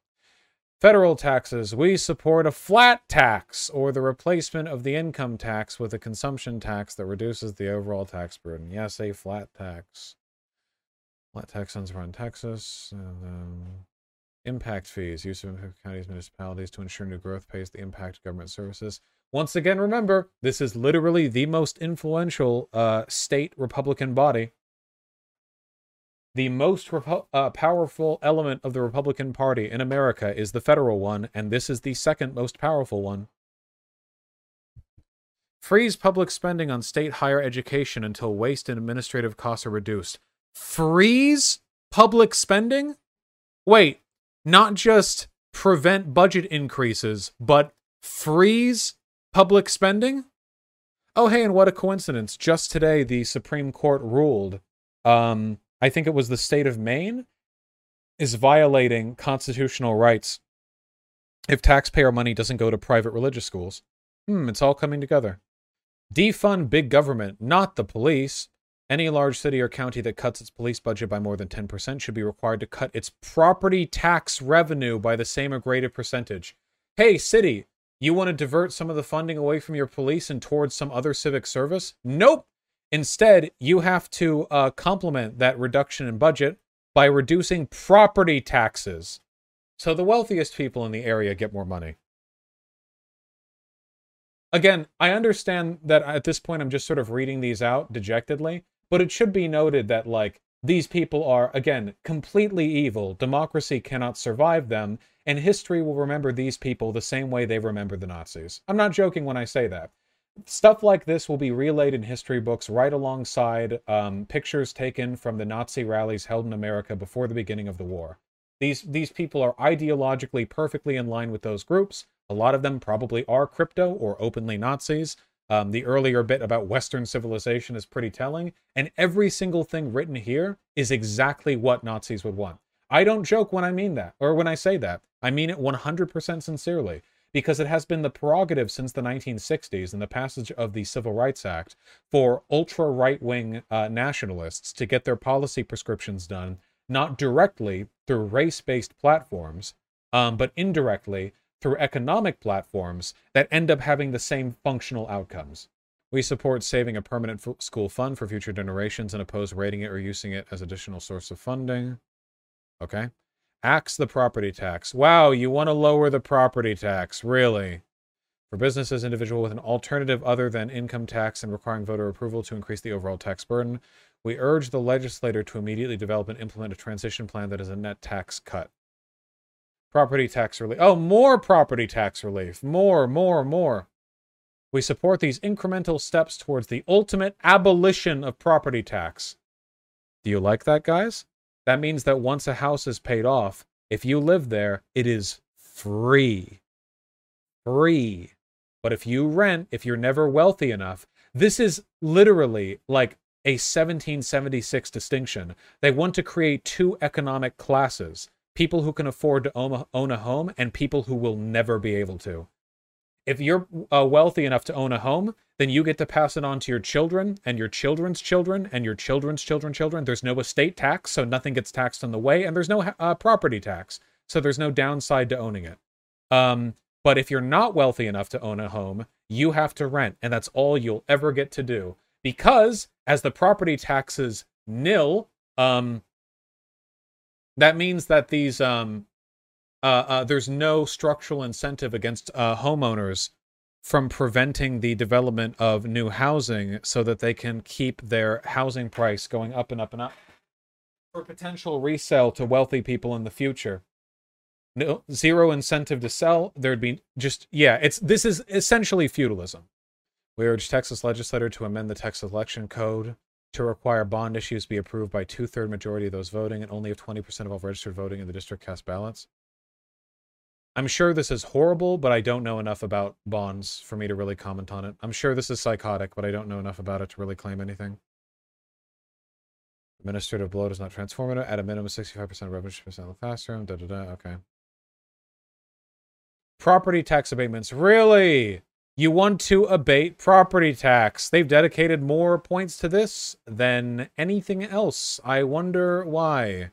Federal taxes. We support a flat tax or the replacement of the income tax with a consumption tax that reduces the overall tax burden. Yes, a flat tax. Flat tax in Texas. And, um, impact fees. Use of counties, municipalities to ensure new growth pays the impact of government services. Once again, remember, this is literally the most influential uh, state Republican body the most uh, powerful element of the Republican Party in America is the federal one, and this is the second most powerful one. Freeze public spending on state higher education until waste and administrative costs are reduced. Freeze public spending? Wait, not just prevent budget increases, but freeze public spending? Oh, hey, and what a coincidence. Just today, the Supreme Court ruled um, I think it was the state of Maine, is violating constitutional rights if taxpayer money doesn't go to private religious schools. Hmm, it's all coming together. Defund big government, not the police. Any large city or county that cuts its police budget by more than 10% should be required to cut its property tax revenue by the same or greater percentage. Hey, city, you want to divert some of the funding away from your police and towards some other civic service? Nope. Instead, you have to uh, complement that reduction in budget by reducing property taxes. So the wealthiest people in the area get more money. Again, I understand that at this point I'm just sort of reading these out dejectedly, but it should be noted that, like, these people are, again, completely evil. Democracy cannot survive them, and history will remember these people the same way they remember the Nazis. I'm not joking when I say that stuff like this will be relayed in history books right alongside um, pictures taken from the Nazi rallies held in America before the beginning of the war. These these people are ideologically perfectly in line with those groups. A lot of them probably are crypto or openly Nazis. Um, the earlier bit about Western civilization is pretty telling, and every single thing written here is exactly what Nazis would want. I don't joke when I mean that, or when I say that. I mean it 100% sincerely because it has been the prerogative since the 1960s and the passage of the Civil Rights Act for ultra right wing uh, nationalists to get their policy prescriptions done, not directly through race based platforms, um, but indirectly through economic platforms that end up having the same functional outcomes. We support saving a permanent f- school fund for future generations and oppose rating it or using it as additional source of funding. Okay. Axe the property tax. Wow, you want to lower the property tax. Really? For businesses, individual with an alternative other than income tax and requiring voter approval to increase the overall tax burden, we urge the legislator to immediately develop and implement a transition plan that is a net tax cut. Property tax relief. Oh, more property tax relief. More, more, more. We support these incremental steps towards the ultimate abolition of property tax. Do you like that, guys? That means that once a house is paid off, if you live there, it is free. Free. But if you rent, if you're never wealthy enough, this is literally like a 1776 distinction. They want to create two economic classes people who can afford to own a, home and people who will never be able to. If you're uh, wealthy enough to own a home, then you get to pass it on to your children and your children's children and your children's children children. There's no estate tax so nothing gets taxed on the way and there's no uh, property tax so there's no downside to owning it. Um, but if you're not wealthy enough to own a home you have to rent and that's all you'll ever get to do. Because as the property taxes nil um, that means that these um, uh, uh, there's no structural incentive against uh, homeowners from preventing the development of new housing so that they can keep their housing price going up and up and up for potential resale to wealthy people in the future. No, zero incentive to sell. There'd be just yeah. It's this is essentially feudalism. We urge Texas legislator to amend the Texas election code to require bond issues be approved by two-third majority of those voting and only if 20% of all registered voting in the district cast ballots. I'm sure this is horrible, but I don't know enough about bonds for me to really comment on it. I'm sure this is psychotic, but I don't know enough about it to really claim anything. Administrative blow does not transform it. At a minimum, 65% of revenue should be sent in the classroom. Da, da, da. Okay. Property tax abatements. Really? You want to abate property tax? They've dedicated more points to this than anything else. I wonder why.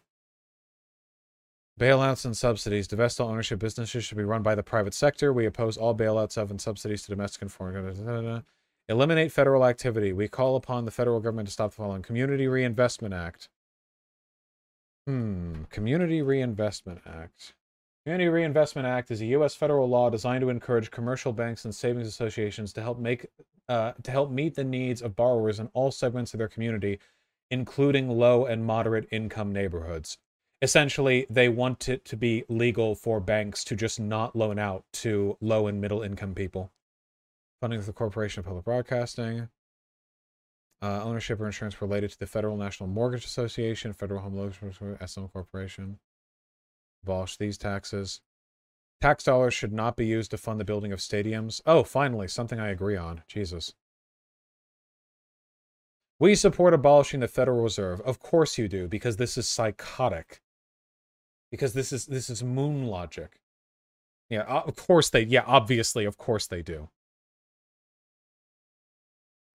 Bailouts and subsidies. Divest all ownership businesses should be run by the private sector. We oppose all bailouts of and subsidies to domestic and foreign. Eliminate federal activity. We call upon the federal government to stop the following. Community Reinvestment Act. Hmm. Community Reinvestment Act. Community Reinvestment Act is a U.S. federal law designed to encourage commercial banks and savings associations to help make uh, to help meet the needs of borrowers in all segments of their community, including low and moderate income neighborhoods essentially they want it to be legal for banks to just not loan out to low and middle income people. Funding of the Corporation of Public Broadcasting. Uh, ownership or insurance related to the Federal National Mortgage Association, Federal Home Loan SM Corporation. Abolish these taxes. Tax dollars should not be used to fund the building of stadiums. Oh, finally, something I agree on. Jesus. We support abolishing the Federal Reserve. Of course you do, because this is psychotic because this is this is moon logic. Yeah, of course they. Yeah, obviously, of course they do.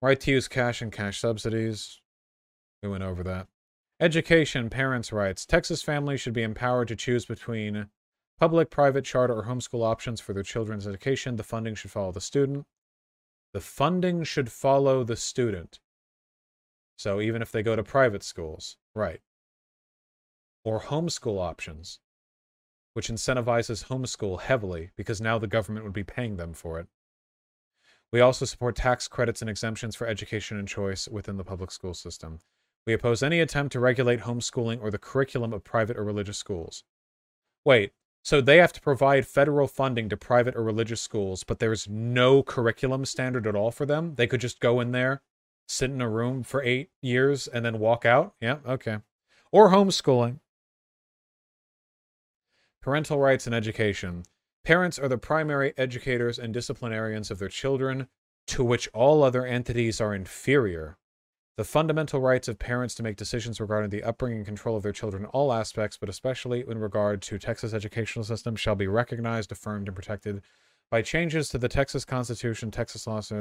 Right to use cash and cash subsidies. We went over that. Education, parents' rights. Texas families should be empowered to choose between public, private, charter, or homeschool options for their children's education. The funding should follow the student. The funding should follow the student. So even if they go to private schools, right or homeschool options, which incentivizes homeschool heavily because now the government would be paying them for it. We also support tax credits and exemptions for education and choice within the public school system. We oppose any attempt to regulate homeschooling or the curriculum of private or religious schools. Wait, so they have to provide federal funding to private or religious schools, but there's no curriculum standard at all for them? They could just go in there, sit in a room for eight years, and then walk out? Yeah, okay. Or homeschooling. Parental rights and education. Parents are the primary educators and disciplinarians of their children, to which all other entities are inferior. The fundamental rights of parents to make decisions regarding the upbringing and control of their children in all aspects, but especially in regard to Texas educational system, shall be recognized, affirmed, and protected by changes to the Texas Constitution, Texas laws.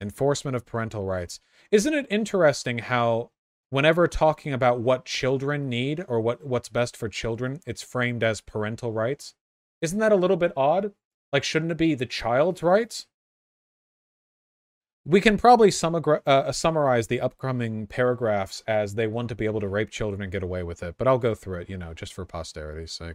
Enforcement of parental rights. Isn't it interesting how whenever talking about what children need or what what's best for children, it's framed as parental rights. Isn't that a little bit odd? Like, shouldn't it be the child's rights? We can probably uh, summarize the upcoming paragraphs as they want to be able to rape children and get away with it, but I'll go through it, you know, just for posterity's sake.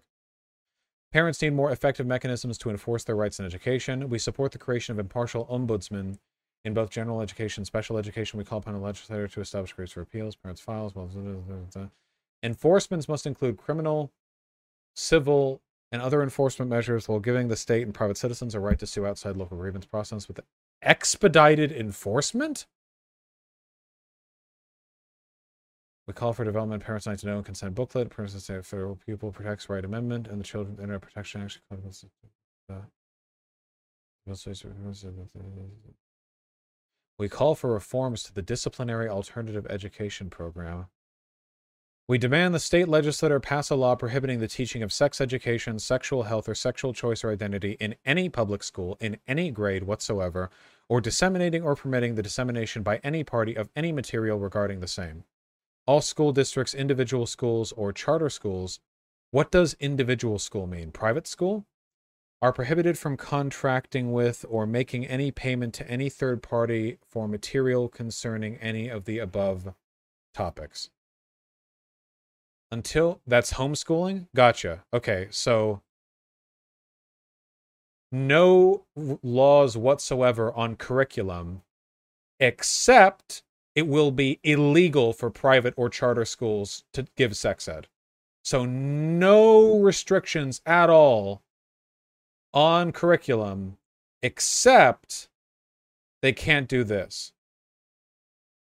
Parents need more effective mechanisms to enforce their rights in education. We support the creation of impartial ombudsmen in both general education and special education, we call upon the legislator to establish groups for appeals, parents' files. Blah, blah, blah, Enforcements must include criminal, civil, and other enforcement measures while giving the state and private citizens a right to sue outside local grievance process with expedited enforcement? We call for development parents need to know consent booklet, parents say federal pupil protects right amendment, and the Children Internet Protection Act. We call for reforms to the Disciplinary Alternative Education Program. We demand the state legislature pass a law prohibiting the teaching of sex education, sexual health, or sexual choice or identity in any public school, in any grade whatsoever, or disseminating or permitting the dissemination by any party of any material regarding the same. All school districts, individual schools, or charter schools. What does individual school mean? Private school? are prohibited from contracting with or making any payment to any third party for material concerning any of the above topics. Until that's homeschooling? Gotcha. Okay, so no laws whatsoever on curriculum, except it will be illegal for private or charter schools to give sex ed. So, no restrictions at all on curriculum, except they can't do this.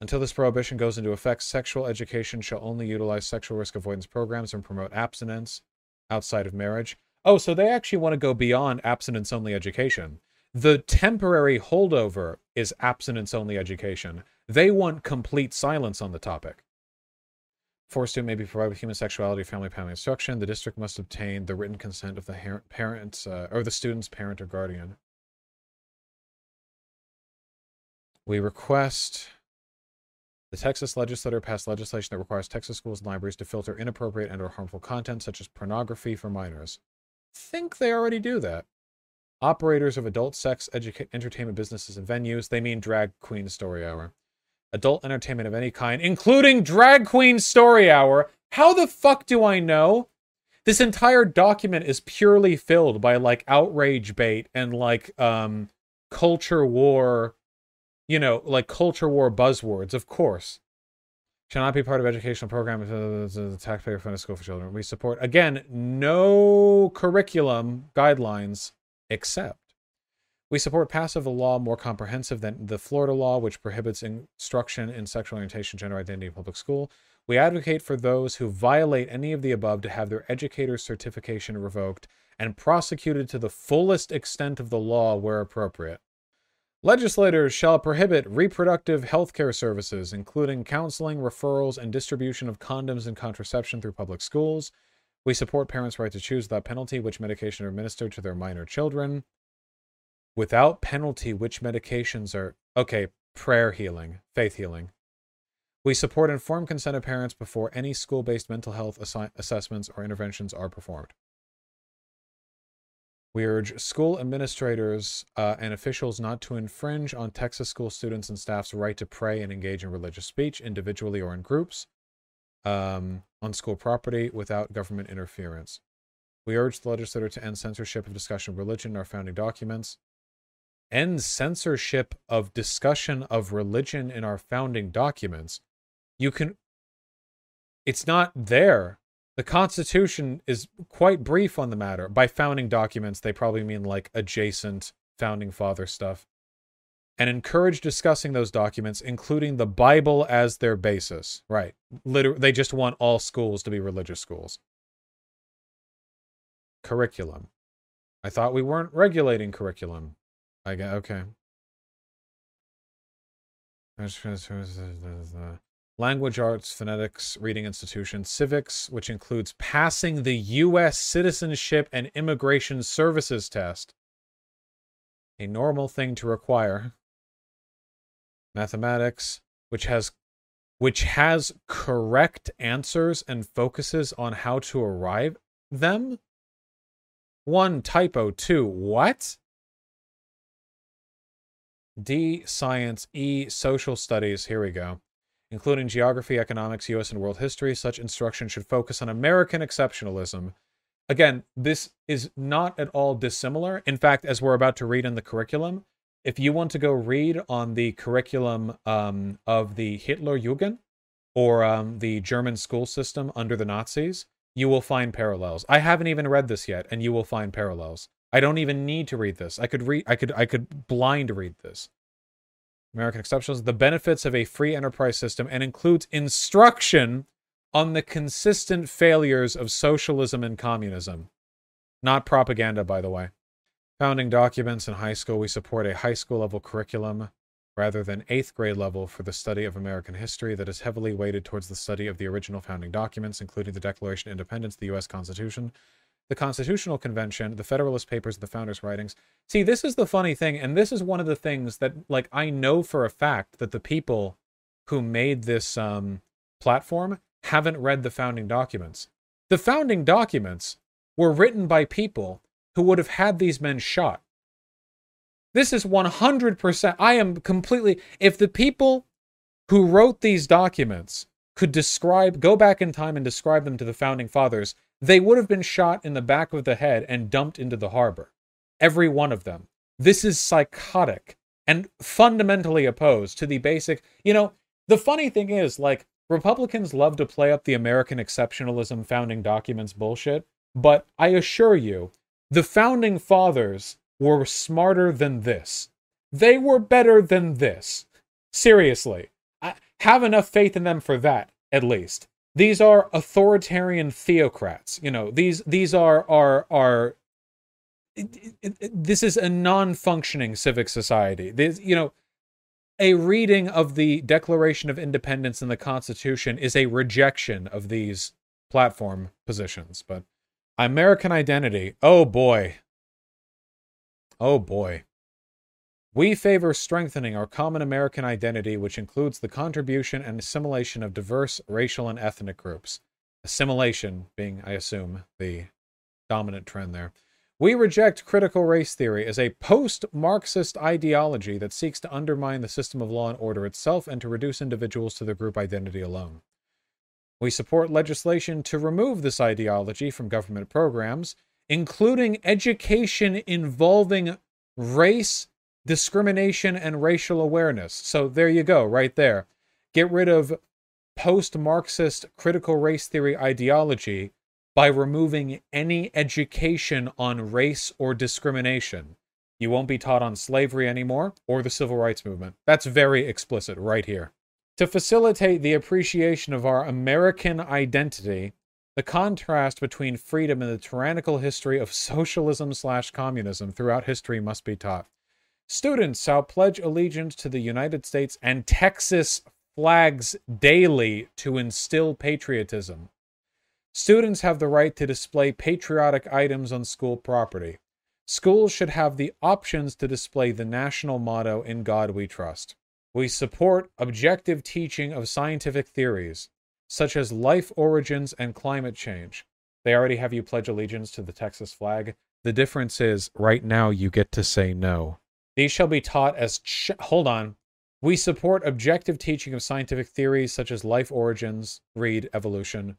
Until this prohibition goes into effect, sexual education shall only utilize sexual risk avoidance programs and promote abstinence outside of marriage. Oh, so they actually want to go beyond abstinence only education. The temporary holdover is abstinence only education. They want complete silence on the topic. Forced student may be provided with human sexuality, family planning instruction. The district must obtain the written consent of the parents uh, or the student's parent or guardian. We request the Texas legislature passed legislation that requires Texas schools and libraries to filter inappropriate and or harmful content such as pornography for minors. Think they already do that. Operators of adult sex educa- entertainment businesses and venues, they mean drag queen story hour. Adult entertainment of any kind, including drag queen story hour. How the fuck do I know? This entire document is purely filled by like outrage bait and like um culture war you know, like culture war buzzwords, of course. Shall not be part of educational program the taxpayer funded school for children. We support again no curriculum guidelines except we support passive a law more comprehensive than the Florida law, which prohibits instruction in sexual orientation, gender identity in public school. We advocate for those who violate any of the above to have their educator's certification revoked and prosecuted to the fullest extent of the law where appropriate. Legislators shall prohibit reproductive health care services, including counseling, referrals, and distribution of condoms and contraception through public schools. We support parents' right to choose without penalty which medication are administered to their minor children. Without penalty, which medications are. Okay, prayer healing, faith healing. We support informed consent of parents before any school based mental health assi- assessments or interventions are performed. We urge school administrators uh, and officials not to infringe on Texas school students and staff's right to pray and engage in religious speech, individually or in groups, um, on school property without government interference. We urge the legislature to end censorship of discussion of religion in our founding documents. End censorship of discussion of religion in our founding documents. You can. It's not there. The Constitution is quite brief on the matter. By founding documents, they probably mean like adjacent founding father stuff. And encourage discussing those documents, including the Bible as their basis. Right. Literally, they just want all schools to be religious schools. Curriculum. I thought we weren't regulating curriculum. I get okay language arts, phonetics, reading institution, civics, which includes passing the U.S. Citizenship and Immigration Services test, a normal thing to require. Mathematics, which has which has correct answers and focuses on how to arrive them. One typo, two, what? D, science, E, social studies. Here we go including geography, economics, US and world history. Such instruction should focus on American exceptionalism. Again, this is not at all dissimilar. In fact, as we're about to read in the curriculum, if you want to go read on the curriculum um, of the Hitler Jugend or um, the German school system under the Nazis, you will find parallels. I haven't even read this yet, and you will find parallels. I don't even need to read this. I could read. I could. I could blind read this. American exceptionalism, the benefits of a free enterprise system, and includes instruction on the consistent failures of socialism and communism. Not propaganda, by the way. Founding documents in high school, we support a high school level curriculum rather than eighth grade level for the study of American history that is heavily weighted towards the study of the original founding documents, including the Declaration of Independence, the U.S. Constitution, the Constitutional Convention, the Federalist Papers, the Founders' Writings. See, this is the funny thing, and this is one of the things that, like, I know for a fact that the people who made this um, platform haven't read the founding documents. The founding documents were written by people who would have had these men shot. This is 100%. I am completely. If the people who wrote these documents could describe, go back in time and describe them to the founding fathers, they would have been shot in the back of the head and dumped into the harbor. Every one of them. This is psychotic and fundamentally opposed to the basic. You know, the funny thing is, like, Republicans love to play up the American exceptionalism founding documents bullshit, but I assure you, the founding fathers were smarter than this. They were better than this. Seriously. I have enough faith in them for that, at least. These are authoritarian theocrats. You know, these these are are are it, it, it, this is a non-functioning civic society. This, you know, a reading of the Declaration of Independence and the Constitution is a rejection of these platform positions. But American identity, oh boy. Oh boy. We favor strengthening our common American identity, which includes the contribution and assimilation of diverse racial and ethnic groups. Assimilation being, I assume, the dominant trend there. We reject critical race theory as a post Marxist ideology that seeks to undermine the system of law and order itself and to reduce individuals to their group identity alone. We support legislation to remove this ideology from government programs, including education involving race, discrimination, and racial awareness. So there you go, right there. Get rid of post Marxist critical race theory ideology by removing any education on race or discrimination. You won't be taught on slavery anymore or the civil rights movement. That's very explicit right here. To facilitate the appreciation of our American identity, the contrast between freedom and the tyrannical history of socialism slash communism throughout history must be taught. Students shall pledge allegiance to the United States and Texas flags daily to instill patriotism. Students have the right to display patriotic items on school property. Schools should have the options to display the national motto, In God We Trust. We support objective teaching of scientific theories, such as life origins and climate change. They already have you pledge allegiance to the Texas flag. The difference is, right now, you get to say no. These shall be taught as. Ch- hold on. We support objective teaching of scientific theories such as life origins, read evolution,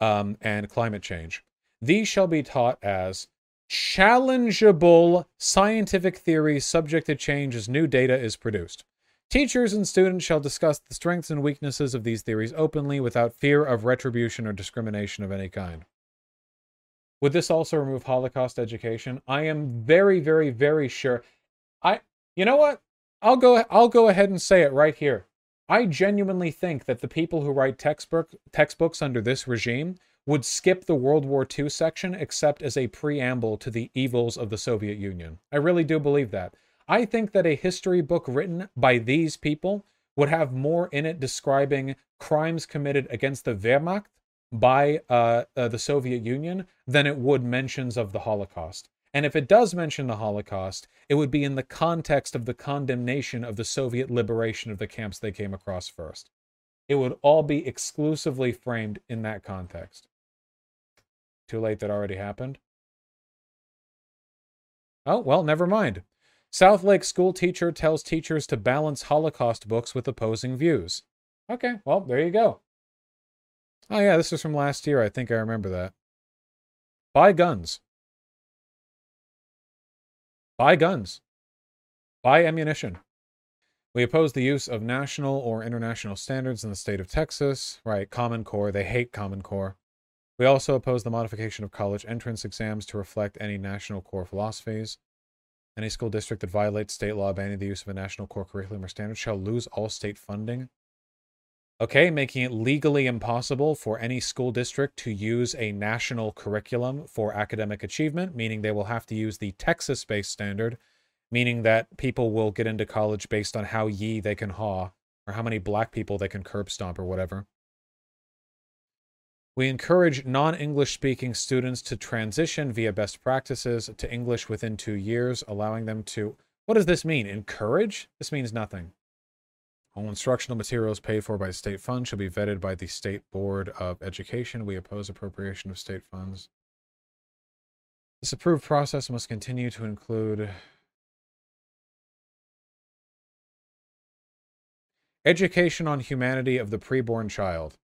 um, and climate change. These shall be taught as challengeable scientific theories subject to change as new data is produced. Teachers and students shall discuss the strengths and weaknesses of these theories openly without fear of retribution or discrimination of any kind. Would this also remove Holocaust education? I am very, very, very sure. I, you know what? I'll go. I'll go ahead and say it right here. I genuinely think that the people who write textbook textbooks under this regime would skip the World War II section except as a preamble to the evils of the Soviet Union. I really do believe that. I think that a history book written by these people would have more in it describing crimes committed against the Wehrmacht by uh, uh, the Soviet Union than it would mentions of the Holocaust. And if it does mention the Holocaust, it would be in the context of the condemnation of the Soviet liberation of the camps they came across first. It would all be exclusively framed in that context. Too late, that already happened. Oh, well, never mind. Southlake school teacher tells teachers to balance Holocaust books with opposing views. Okay, well, there you go. Oh, yeah, this is from last year. I think I remember that. Buy guns. Buy guns. Buy ammunition. We oppose the use of national or international standards in the state of Texas. Right, Common Core. They hate Common Core. We also oppose the modification of college entrance exams to reflect any national core philosophies. Any school district that violates state law banning the use of a national core curriculum or standard shall lose all state funding. Okay, making it legally impossible for any school district to use a national curriculum for academic achievement, meaning they will have to use the Texas based standard, meaning that people will get into college based on how ye they can haw, or how many black people they can curb stomp, or whatever. We encourage non English speaking students to transition via best practices to English within two years, allowing them to. What does this mean? Encourage? This means nothing. All instructional materials paid for by state funds shall be vetted by the State Board of Education. We oppose appropriation of state funds. This approved process must continue to include education on humanity of the preborn child.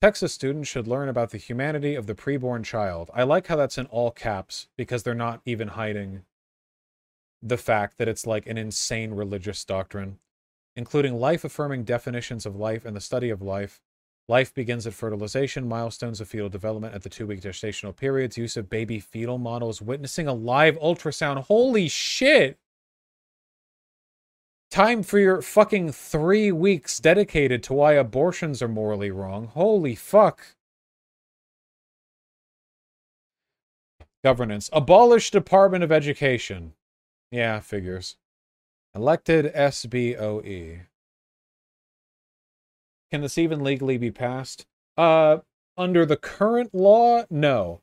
Texas students should learn about the humanity of the preborn child. I like how that's in all caps because they're not even hiding the fact that it's like an insane religious doctrine including life affirming definitions of life and the study of life. Life begins at fertilization, milestones of fetal development at the two week gestational periods, use of baby fetal models, witnessing a live ultrasound. Holy shit! Time for your fucking three weeks dedicated to why abortions are morally wrong. Holy fuck. Governance. Abolish Department of Education. Yeah, figures. Elected SBOE. Can this even legally be passed? Uh, under the current law, no.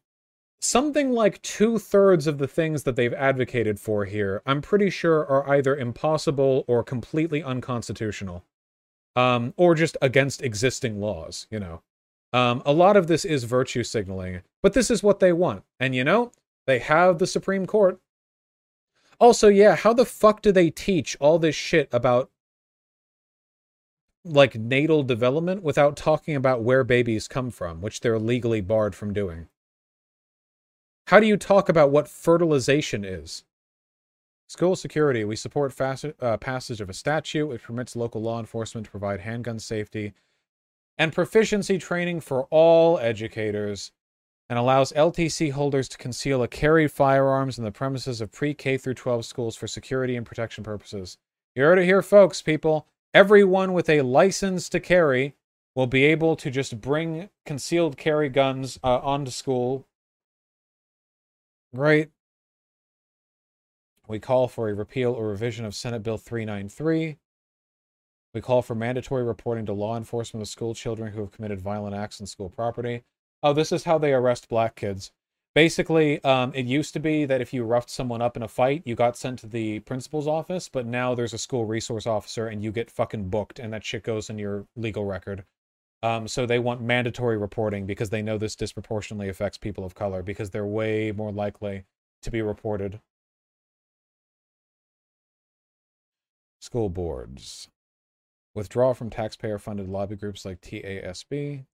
Something like two thirds of the things that they've advocated for here, I'm pretty sure are either impossible or completely unconstitutional. Um, or just against existing laws, you know. Um, a lot of this is virtue signaling, but this is what they want. And you know, they have the Supreme Court. Also, yeah, how the fuck do they teach all this shit about like natal development without talking about where babies come from, which they're legally barred from doing? How do you talk about what fertilization is? School security. We support uh, passage of a statute which permits local law enforcement to provide handgun safety and proficiency training for all educators and allows LTC holders to conceal or carry firearms in the premises of pre-K through 12 schools for security and protection purposes. You heard it here, folks, people. Everyone with a license to carry will be able to just bring concealed carry guns uh, onto school. Right. We call for a repeal or revision of Senate Bill 393. We call for mandatory reporting to law enforcement of school children who have committed violent acts on school property. Oh, this is how they arrest black kids. Basically, um, it used to be that if you roughed someone up in a fight, you got sent to the principal's office, but now there's a school resource officer and you get fucking booked, and that shit goes in your legal record. Um, so they want mandatory reporting because they know this disproportionately affects people of color because they're way more likely to be reported. School boards. Withdraw from taxpayer funded lobby groups like TASB.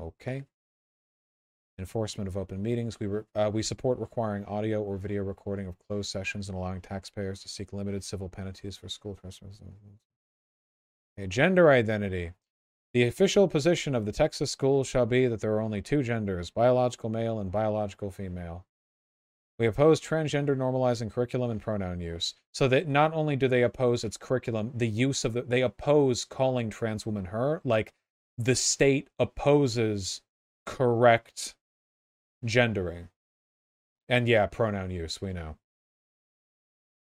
Okay. Enforcement of open meetings. We, re- uh, we support requiring audio or video recording of closed sessions and allowing taxpayers to seek limited civil penalties for school customers. Okay, gender identity. The official position of the Texas schools shall be that there are only two genders biological male and biological female. We oppose transgender normalizing curriculum and pronoun use. So that not only do they oppose its curriculum, the use of the, they oppose calling trans women her. Like the state opposes correct gendering. And yeah, pronoun use, we know.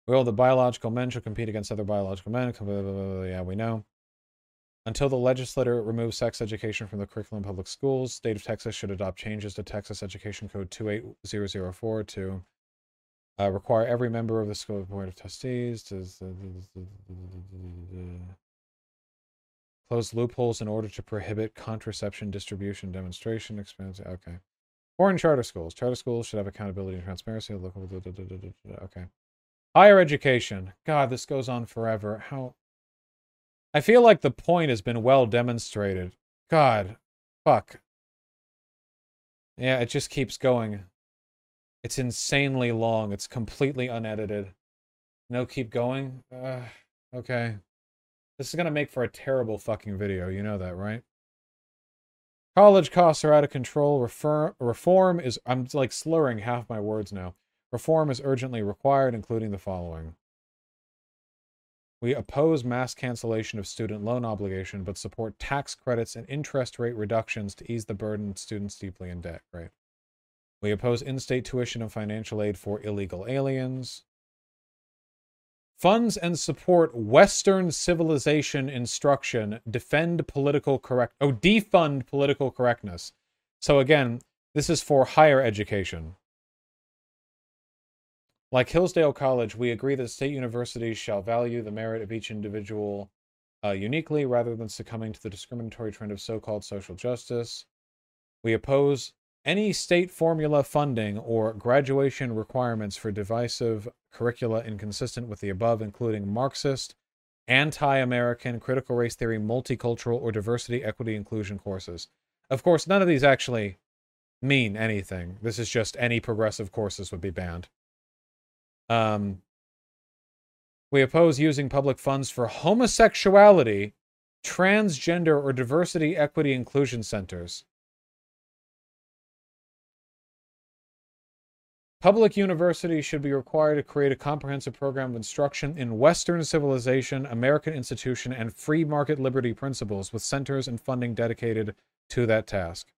Well, the biological men shall compete against other biological men. Yeah, we know. Until the legislature removes sex education from the curriculum public schools, state of Texas should adopt changes to Texas Education Code 28004 to uh, require every member of the school board of trustees to close loopholes in order to prohibit contraception distribution, demonstration, expense. Okay. Foreign charter schools. Charter schools should have accountability and transparency. Okay. Higher education. God, this goes on forever. How I feel like the point has been well demonstrated. God, fuck. Yeah, it just keeps going. It's insanely long. It's completely unedited. No, keep going. Uh, okay. This is going to make for a terrible fucking video. You know that, right? College costs are out of control. Refer- reform is. I'm like slurring half my words now. Reform is urgently required, including the following we oppose mass cancellation of student loan obligation, but support tax credits and interest rate reductions to ease the burden of students deeply in debt, right? We oppose in-state tuition and financial aid for illegal aliens. Funds and support Western civilization instruction. Defend political correct. Oh, defund political correctness. So again, this is for higher education. Like Hillsdale College, we agree that state universities shall value the merit of each individual uh, uniquely rather than succumbing to the discriminatory trend of so called social justice. We oppose any state formula funding or graduation requirements for divisive curricula inconsistent with the above, including Marxist, anti American, critical race theory, multicultural, or diversity, equity, inclusion courses. Of course, none of these actually mean anything. This is just any progressive courses would be banned. Um, we oppose using public funds for homosexuality, transgender, or diversity, equity, inclusion centers. Public universities should be required to create a comprehensive program of instruction in Western civilization, American institution, and free market liberty principles with centers and funding dedicated to that task.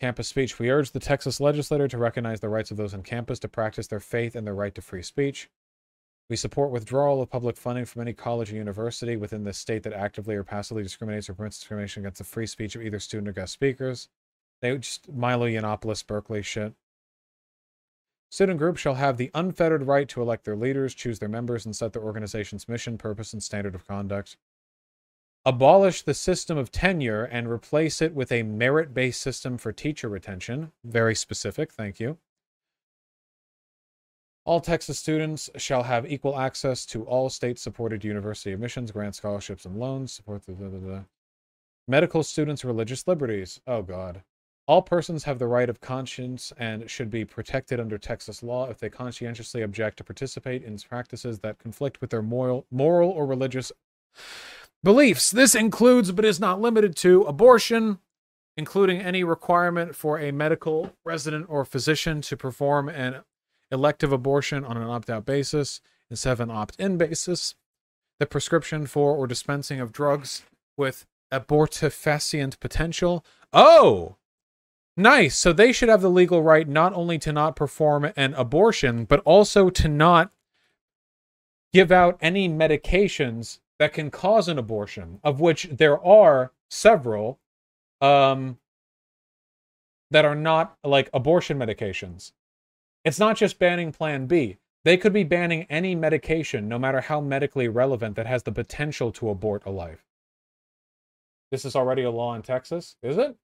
Campus speech. We urge the Texas legislature to recognize the rights of those on campus to practice their faith and their right to free speech. We support withdrawal of public funding from any college or university within the state that actively or passively discriminates or permits discrimination against the free speech of either student or guest speakers. They just Milo Yiannopoulos, Berkeley shit. Student groups shall have the unfettered right to elect their leaders, choose their members, and set their organization's mission, purpose, and standard of conduct. Abolish the system of tenure and replace it with a merit based system for teacher retention. Very specific, thank you. All Texas students shall have equal access to all state supported university admissions, grant scholarships, and loans. Support the. Blah, blah, blah. Medical students' religious liberties. Oh, God. All persons have the right of conscience and should be protected under Texas law if they conscientiously object to participate in practices that conflict with their moral, moral or religious beliefs. This includes, but is not limited to, abortion, including any requirement for a medical resident or physician to perform an elective abortion on an opt out basis instead of an opt in basis, the prescription for or dispensing of drugs with abortifacient potential. Oh! Nice. So they should have the legal right not only to not perform an abortion, but also to not give out any medications that can cause an abortion, of which there are several um, that are not like abortion medications. It's not just banning Plan B. They could be banning any medication, no matter how medically relevant, that has the potential to abort a life. This is already a law in Texas, is it?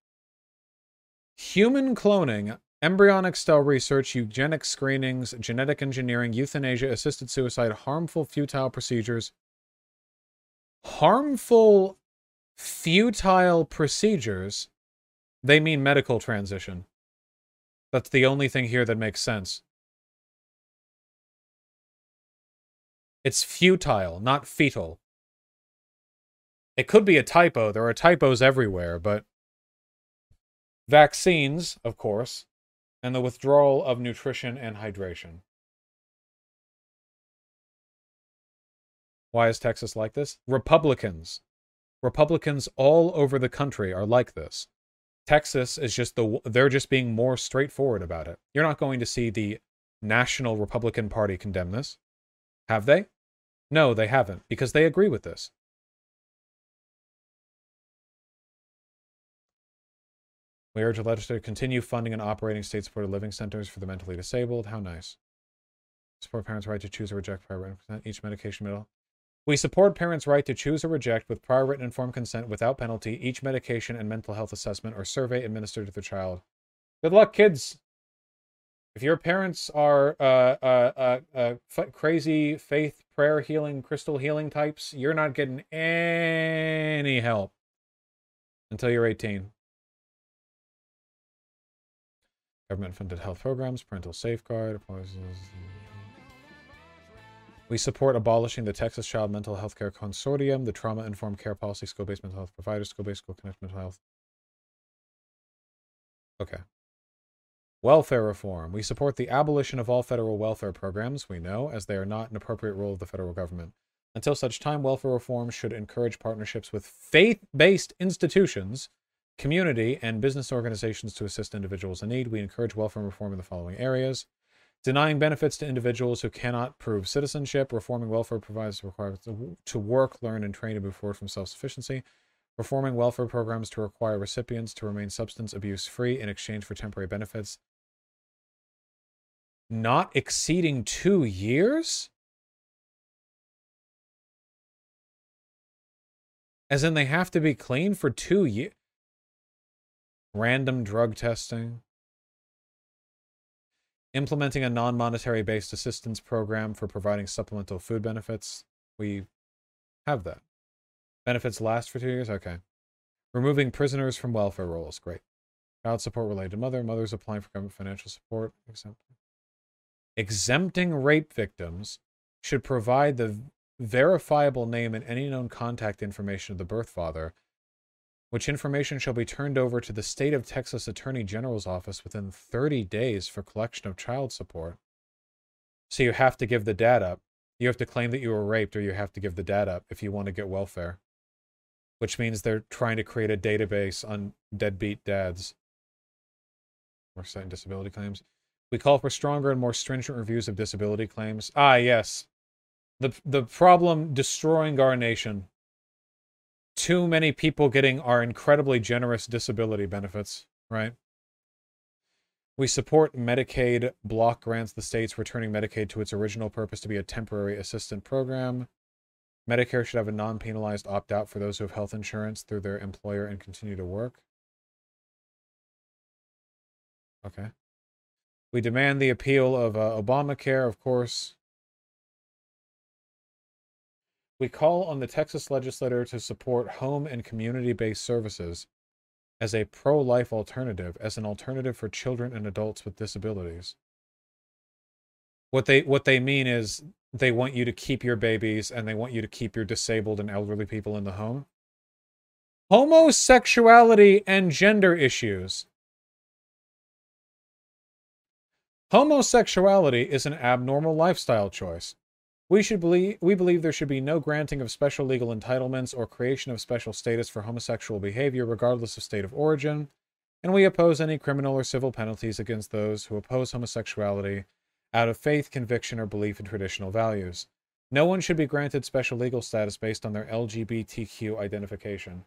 Human cloning, embryonic cell research, eugenic screenings, genetic engineering, euthanasia, assisted suicide, harmful, futile procedures. Harmful, futile procedures, they mean medical transition. That's the only thing here that makes sense. It's futile, not fetal. It could be a typo. There are typos everywhere, but vaccines, of course, and the withdrawal of nutrition and hydration. Why is Texas like this? Republicans. Republicans all over the country are like this. Texas is just the they're just being more straightforward about it. You're not going to see the National Republican Party condemn this. Have they? No, they haven't because they agree with this. We urge the legislature to continue funding and operating state supported living centers for the mentally disabled. How nice. Support parents' right to choose or reject prior written consent. Each medication middle. We support parents' right to choose or reject with prior written informed consent without penalty each medication and mental health assessment or survey administered to their child. Good luck, kids. If your parents are uh, uh, uh, uh f- crazy faith, prayer healing, crystal healing types, you're not getting any help until you're 18. Government funded health programs, parental safeguard, we support abolishing the Texas Child Mental Health Care Consortium, the Trauma Informed Care Policy, School Based Mental Health Providers, School Based School Connected Mental Health. Okay. Welfare reform. We support the abolition of all federal welfare programs, we know, as they are not an appropriate role of the federal government. Until such time, welfare reform should encourage partnerships with faith based institutions, community, and business organizations to assist individuals in need. We encourage welfare reform in the following areas denying benefits to individuals who cannot prove citizenship, reforming welfare providers requirements to work, learn, and train to move forward from self-sufficiency, reforming welfare programs to require recipients to remain substance abuse free in exchange for temporary benefits, not exceeding two years? As in, they have to be clean for two years. Random drug testing implementing a non-monetary based assistance program for providing supplemental food benefits. We have that. Benefits last for two years? Okay. Removing prisoners from welfare rolls. Great. Child support related to mother. Mothers applying for government financial support. Exempting. Exempting rape victims should provide the verifiable name and any known contact information of the birth father which information shall be turned over to the state of Texas Attorney General's office within 30 days for collection of child support. So you have to give the dad up. You have to claim that you were raped, or you have to give the dad up if you want to get welfare. Which means they're trying to create a database on deadbeat dads. or setting disability claims. We call for stronger and more stringent reviews of disability claims. Ah, yes. The the problem destroying our nation. Too many people getting our incredibly generous disability benefits, right? We support Medicaid block grants the states returning Medicaid to its original purpose to be a temporary assistance program. Medicare should have a non penalized opt out for those who have health insurance through their employer and continue to work. Okay. We demand the appeal of uh, Obamacare, of course. We call on the Texas legislature to support home and community based services as a pro life alternative, as an alternative for children and adults with disabilities. What they what they mean is they want you to keep your babies and they want you to keep your disabled and elderly people in the home. Homosexuality and gender issues. Homosexuality is an abnormal lifestyle choice. We should believe we believe there should be no granting of special legal entitlements or creation of special status for homosexual behavior regardless of state of origin, and we oppose any criminal or civil penalties against those who oppose homosexuality out of faith, conviction, or belief in traditional values. No one should be granted special legal status based on their LGBTQ identification.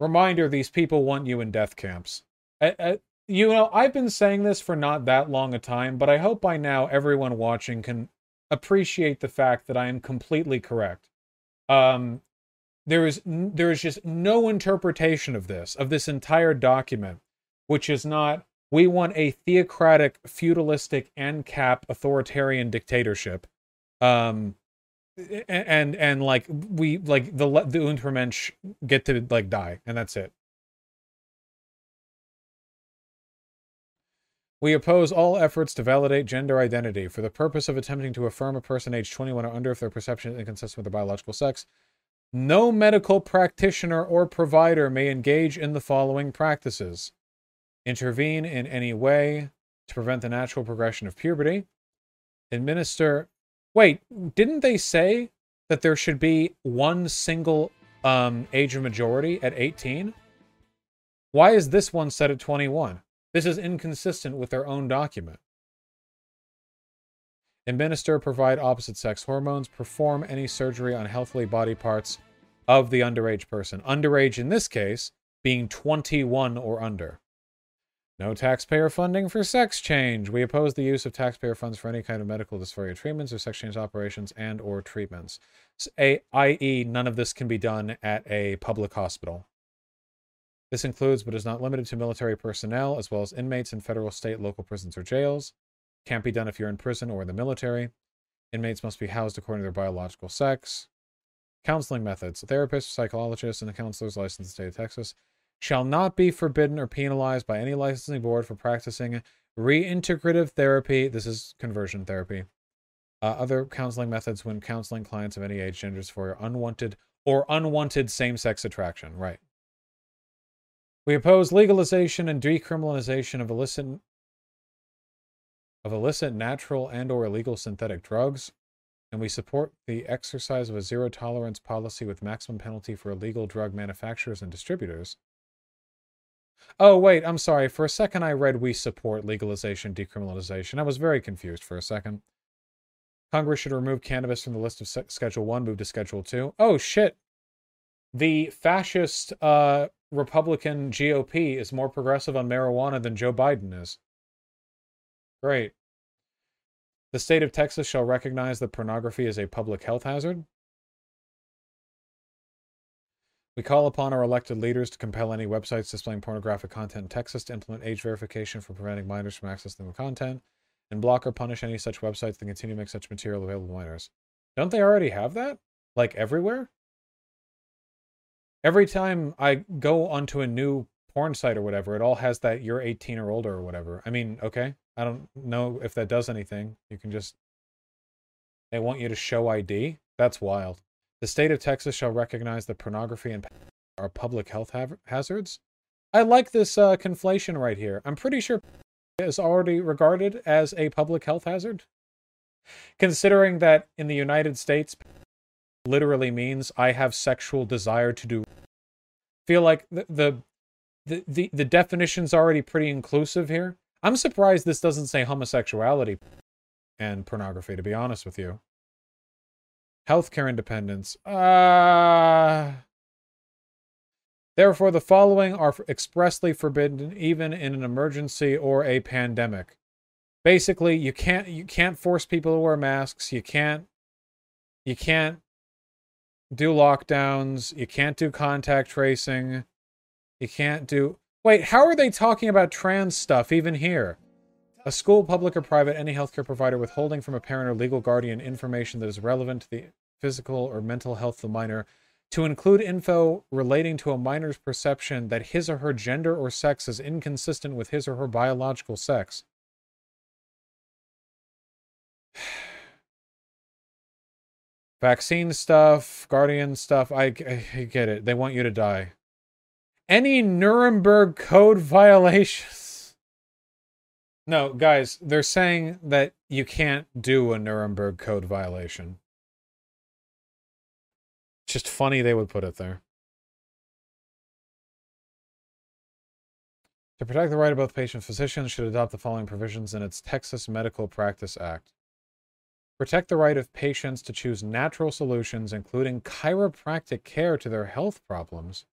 Reminder these people want you in death camps. You know, I've been saying this for not that long a time, but I hope by now everyone watching can appreciate the fact that I am completely correct. Um, there is there is just no interpretation of this of this entire document, which is not we want a theocratic, feudalistic, ANCAP authoritarian dictatorship. Um, and and like we like the the Untermensch get to like die, and that's it. We oppose all efforts to validate gender identity for the purpose of attempting to affirm a person aged 21 or under if their perception is inconsistent with their biological sex. No medical practitioner or provider may engage in the following practices intervene in any way to prevent the natural progression of puberty, administer. Wait, didn't they say that there should be one single um, age of majority at 18? Why is this one set at 21? This is inconsistent with their own document. Administer, provide opposite sex hormones, perform any surgery on healthily body parts of the underage person. Underage in this case being 21 or under. No taxpayer funding for sex change. We oppose the use of taxpayer funds for any kind of medical dysphoria treatments or sex change operations and or treatments. A, i.e., none of this can be done at a public hospital. This includes, but is not limited to, military personnel, as well as inmates in federal, state, local prisons or jails. Can't be done if you're in prison or in the military. Inmates must be housed according to their biological sex. Counseling methods. Therapists, psychologists, and counselors licensed in the state of Texas shall not be forbidden or penalized by any licensing board for practicing reintegrative therapy. This is conversion therapy. Uh, other counseling methods when counseling clients of any age, genders for unwanted or unwanted same sex attraction. Right. We oppose legalization and decriminalization of illicit of illicit natural and or illegal synthetic drugs and we support the exercise of a zero tolerance policy with maximum penalty for illegal drug manufacturers and distributors Oh, wait, I'm sorry. For a second, I read we support legalization, decriminalization. I was very confused for a second. Congress should remove cannabis from the list of Schedule 1, move to Schedule 2. Oh, shit. The fascist uh, Republican GOP is more progressive on marijuana than Joe Biden is. Great. The state of Texas shall recognize that pornography is a public health hazard. We call upon our elected leaders to compel any websites displaying pornographic content in Texas to implement age verification for preventing minors from accessing the content, and block or punish any such websites that continue to make such material available to minors. Don't they already have that? Like everywhere? Every time I go onto a new porn site or whatever, it all has that you're 18 or older or whatever. I mean, okay, I don't know if that does anything. You can just. They want you to show ID? That's wild. The state of Texas shall recognize that pornography and are public health ha- hazards. I like this uh, conflation right here. I'm pretty sure is already regarded as a public health hazard. Considering that in the United States, literally means I have sexual desire to do. Feel like the, the the, the, definition's already pretty inclusive here. I'm surprised this doesn't say homosexuality and pornography, to be honest with you. Healthcare independence. Uh, therefore, the following are expressly forbidden even in an emergency or a pandemic. Basically, you can't you can't force people to wear masks. You can't you can't do lockdowns. You can't do contact tracing. You can't do. Wait, how are they talking about trans stuff even here? A school, public or private, any healthcare provider withholding from a parent or legal guardian information that is relevant to the physical or mental health of the minor, to include info relating to a minor's perception that his or her gender or sex is inconsistent with his or her biological sex. Vaccine stuff, Guardian stuff, I, I get it. They want you to die. Any Nuremberg Code violations. No, guys, they're saying that you can't do a Nuremberg Code violation. It's just funny they would put it there. To protect the right of both patients, physicians should adopt the following provisions in its Texas Medical Practice Act. Protect the right of patients to choose natural solutions, including chiropractic care to their health problems,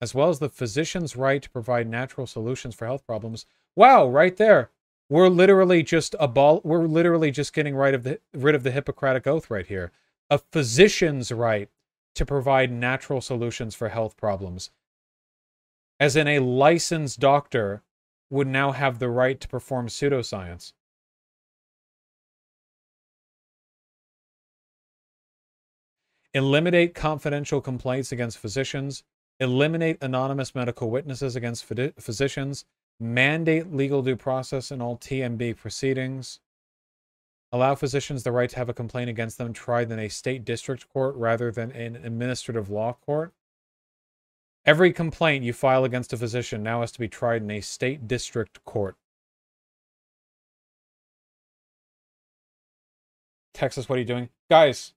as well as the physician's right to provide natural solutions for health problems Wow, right there. We're literally just a ball we're literally just getting rid of the rid of the Hippocratic oath right here. A physician's right to provide natural solutions for health problems. As in a licensed doctor would now have the right to perform pseudoscience. Eliminate confidential complaints against physicians. Eliminate anonymous medical witnesses against physicians mandate legal due process in all TMB proceedings, allow physicians the right to have a complaint against them tried in a state district court rather than an administrative law court. Every complaint you file against a physician now has to be tried in a state district court. Texas, what are you doing? Guys,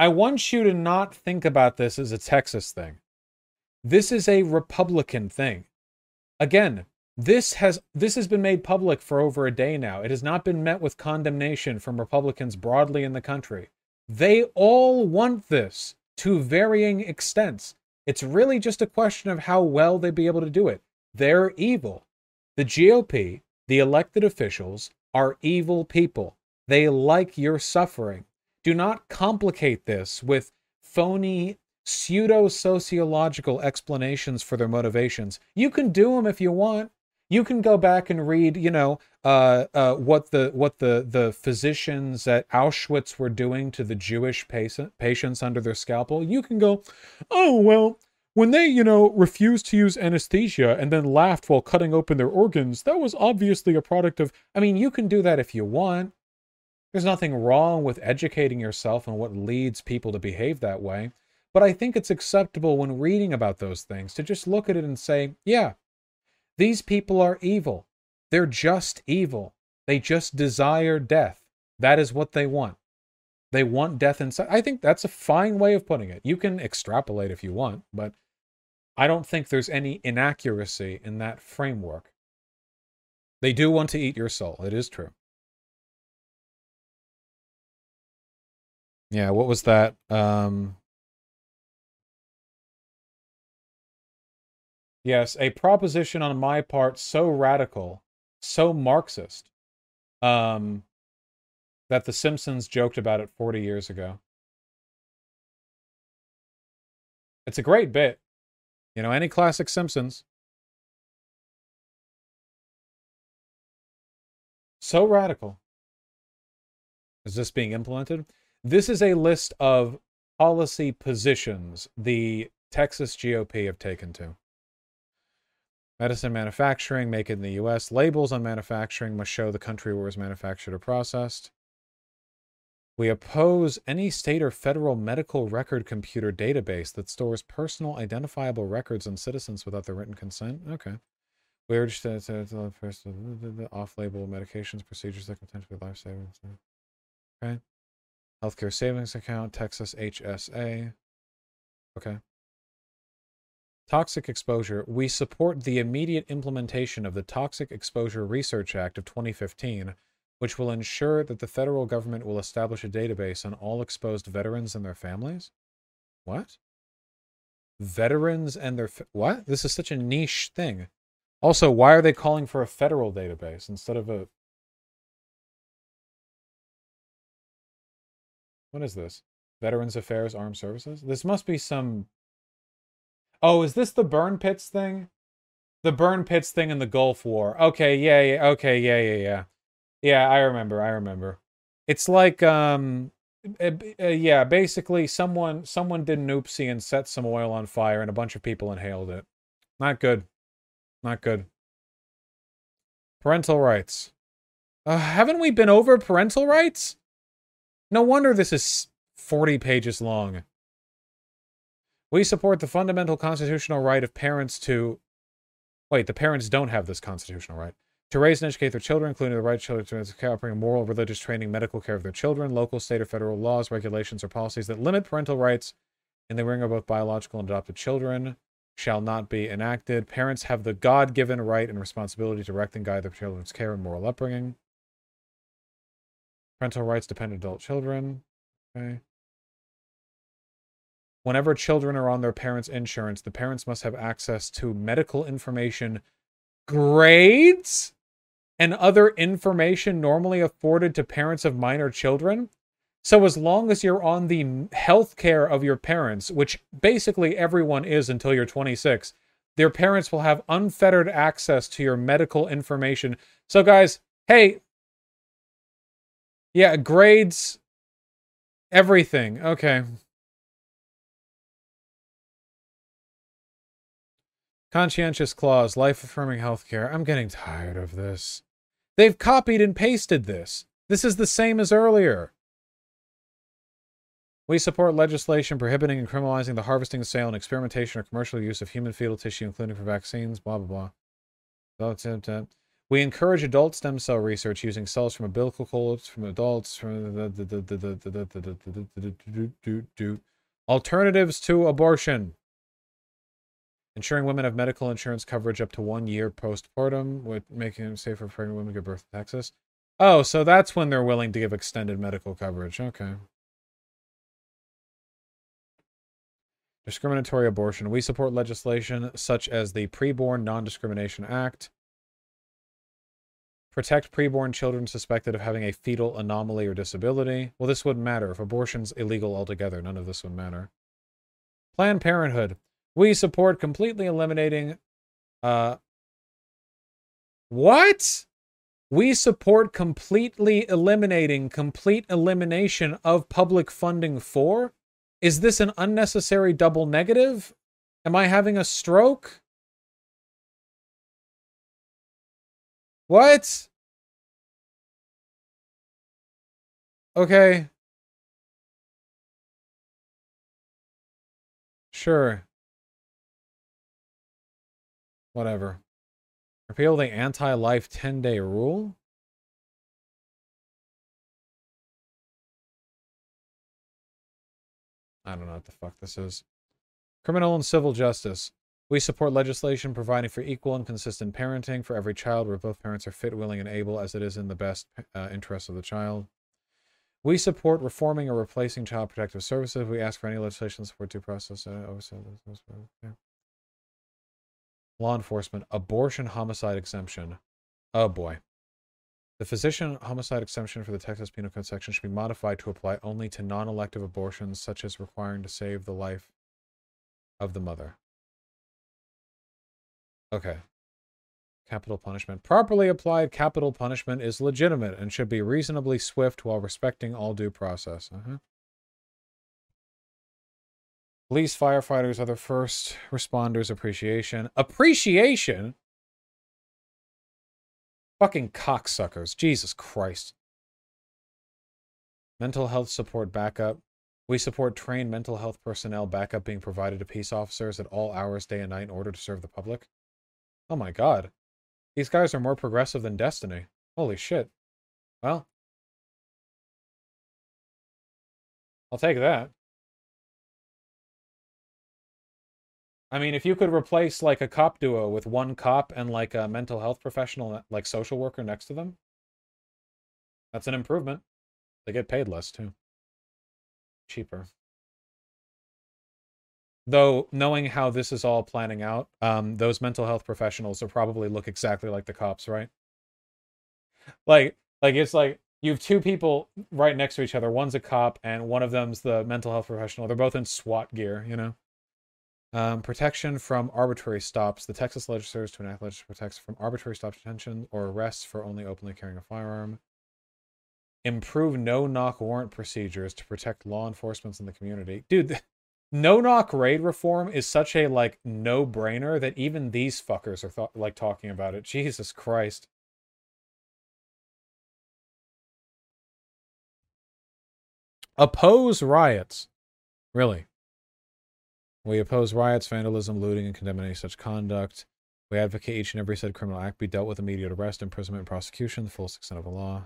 I want you to not think about this as a Texas thing. This is a Republican thing. Again, this has this has been made public for over a day now. It has not been met with condemnation from Republicans broadly in the country. They all want this to varying extents. It's really just a question of how well they be able to do it. They're evil. The GOP, the elected officials, are evil people. They like your suffering. Do not complicate this with phony pseudo sociological explanations for their motivations. You can do them if you want. You can go back and read, you know, uh, uh, what the what the the physicians at Auschwitz were doing to the Jewish patient, patients under their scalpel. You can go, oh well, when they, you know, refused to use anesthesia and then laughed while cutting open their organs, that was obviously a product of. I mean, you can do that if you want. There's nothing wrong with educating yourself on what leads people to behave that way. But I think it's acceptable when reading about those things to just look at it and say, yeah, these people are evil. They're just evil. They just desire death. That is what they want. They want death inside. I think that's a fine way of putting it. You can extrapolate if you want, but I don't think there's any inaccuracy in that framework. They do want to eat your soul. It is true. Yeah, what was that? Um, Yes, a proposition on my part so radical, so Marxist, um, that The Simpsons joked about it 40 years ago. It's a great bit. You know, any classic Simpsons. So radical. Is this being implemented? This is a list of policy positions the Texas GOP have taken to. Medicine manufacturing, make it in the US. Labels on manufacturing must show the country where it was manufactured or processed. We oppose any state or federal medical record computer database that stores personal identifiable records on citizens without their written consent. Okay. We urge to, to, to, to off-label medications, procedures that can potentially be life-saving. Okay. Healthcare savings account, Texas HSA. Okay. Toxic exposure. We support the immediate implementation of the Toxic Exposure Research Act of 2015, which will ensure that the federal government will establish a database on all exposed veterans and their families. What? Veterans and their what? This is such a niche thing. Also, why are they calling for a federal database instead of a What is this? Veterans Affairs Armed Services? This must be some Oh, is this the burn pits thing? The burn pits thing in the Gulf War. Okay, yeah, yeah, okay, yeah, yeah, yeah. Yeah, I remember. I remember. It's like um uh, yeah, basically someone someone did an oopsie and set some oil on fire and a bunch of people inhaled it. Not good. Not good. Parental rights. Uh, haven't we been over parental rights? No wonder this is 40 pages long. We support the fundamental constitutional right of parents to. Wait, the parents don't have this constitutional right. To raise and educate their children, including the right of children to offering moral, religious training, medical care of their children, local, state, or federal laws, regulations, or policies that limit parental rights in the ring of both biological and adopted children shall not be enacted. Parents have the God given right and responsibility to direct and guide their children's care and moral upbringing. Parental rights dependent adult children. Okay. Whenever children are on their parents' insurance, the parents must have access to medical information, grades, and other information normally afforded to parents of minor children. So, as long as you're on the health care of your parents, which basically everyone is until you're 26, their parents will have unfettered access to your medical information. So, guys, hey, yeah, grades, everything. Okay. Conscientious clause, life affirming healthcare. I'm getting tired of this. They've copied and pasted this. This is the same as earlier. We support legislation prohibiting and criminalizing the harvesting, sale, and experimentation or commercial use of human fetal tissue, including for vaccines, blah, blah, blah. We encourage adult stem cell research using cells from umbilical cords from adults. Alternatives to abortion. Ensuring women have medical insurance coverage up to one year postpartum, with making it safer for pregnant women to give birth in Texas. Oh, so that's when they're willing to give extended medical coverage. Okay. Discriminatory abortion. We support legislation such as the Preborn Non Discrimination Act. Protect preborn children suspected of having a fetal anomaly or disability. Well, this wouldn't matter. If abortion's illegal altogether, none of this would matter. Planned Parenthood. We support completely eliminating. Uh, what? We support completely eliminating complete elimination of public funding for? Is this an unnecessary double negative? Am I having a stroke? What? Okay. Sure. Whatever. Repeal the anti-life 10-day rule? I don't know what the fuck this is. Criminal and civil justice. We support legislation providing for equal and consistent parenting for every child where both parents are fit, willing, and able as it is in the best uh, interest of the child. We support reforming or replacing child protective services. We ask for any legislation support due process. Uh. Law enforcement, abortion homicide exemption. Oh boy. The physician homicide exemption for the Texas Penal Code section should be modified to apply only to non elective abortions, such as requiring to save the life of the mother. Okay. Capital punishment. Properly applied capital punishment is legitimate and should be reasonably swift while respecting all due process. Uh-huh. Police, firefighters, other first responders appreciation. Appreciation? Fucking cocksuckers. Jesus Christ. Mental health support backup. We support trained mental health personnel backup being provided to peace officers at all hours, day and night, in order to serve the public. Oh my god. These guys are more progressive than Destiny. Holy shit. Well. I'll take that. I mean, if you could replace like a cop duo with one cop and like a mental health professional, uh, like social worker next to them, that's an improvement. They get paid less too. Cheaper. Though knowing how this is all planning out, um, those mental health professionals will probably look exactly like the cops, right? Like, like it's like you have two people right next to each other. One's a cop, and one of them's the mental health professional. They're both in SWAT gear, you know. Um, protection from arbitrary stops. The Texas legislators to enact legislation protects from arbitrary stop detention or arrests for only openly carrying a firearm. Improve no-knock warrant procedures to protect law enforcement in the community. Dude, no-knock raid reform is such a like no-brainer that even these fuckers are th- like talking about it. Jesus Christ. Oppose riots. Really. We oppose riots, vandalism, looting, and condemn any such conduct. We advocate each and every said criminal act be dealt with immediate arrest, imprisonment, and prosecution, the fullest extent of the law.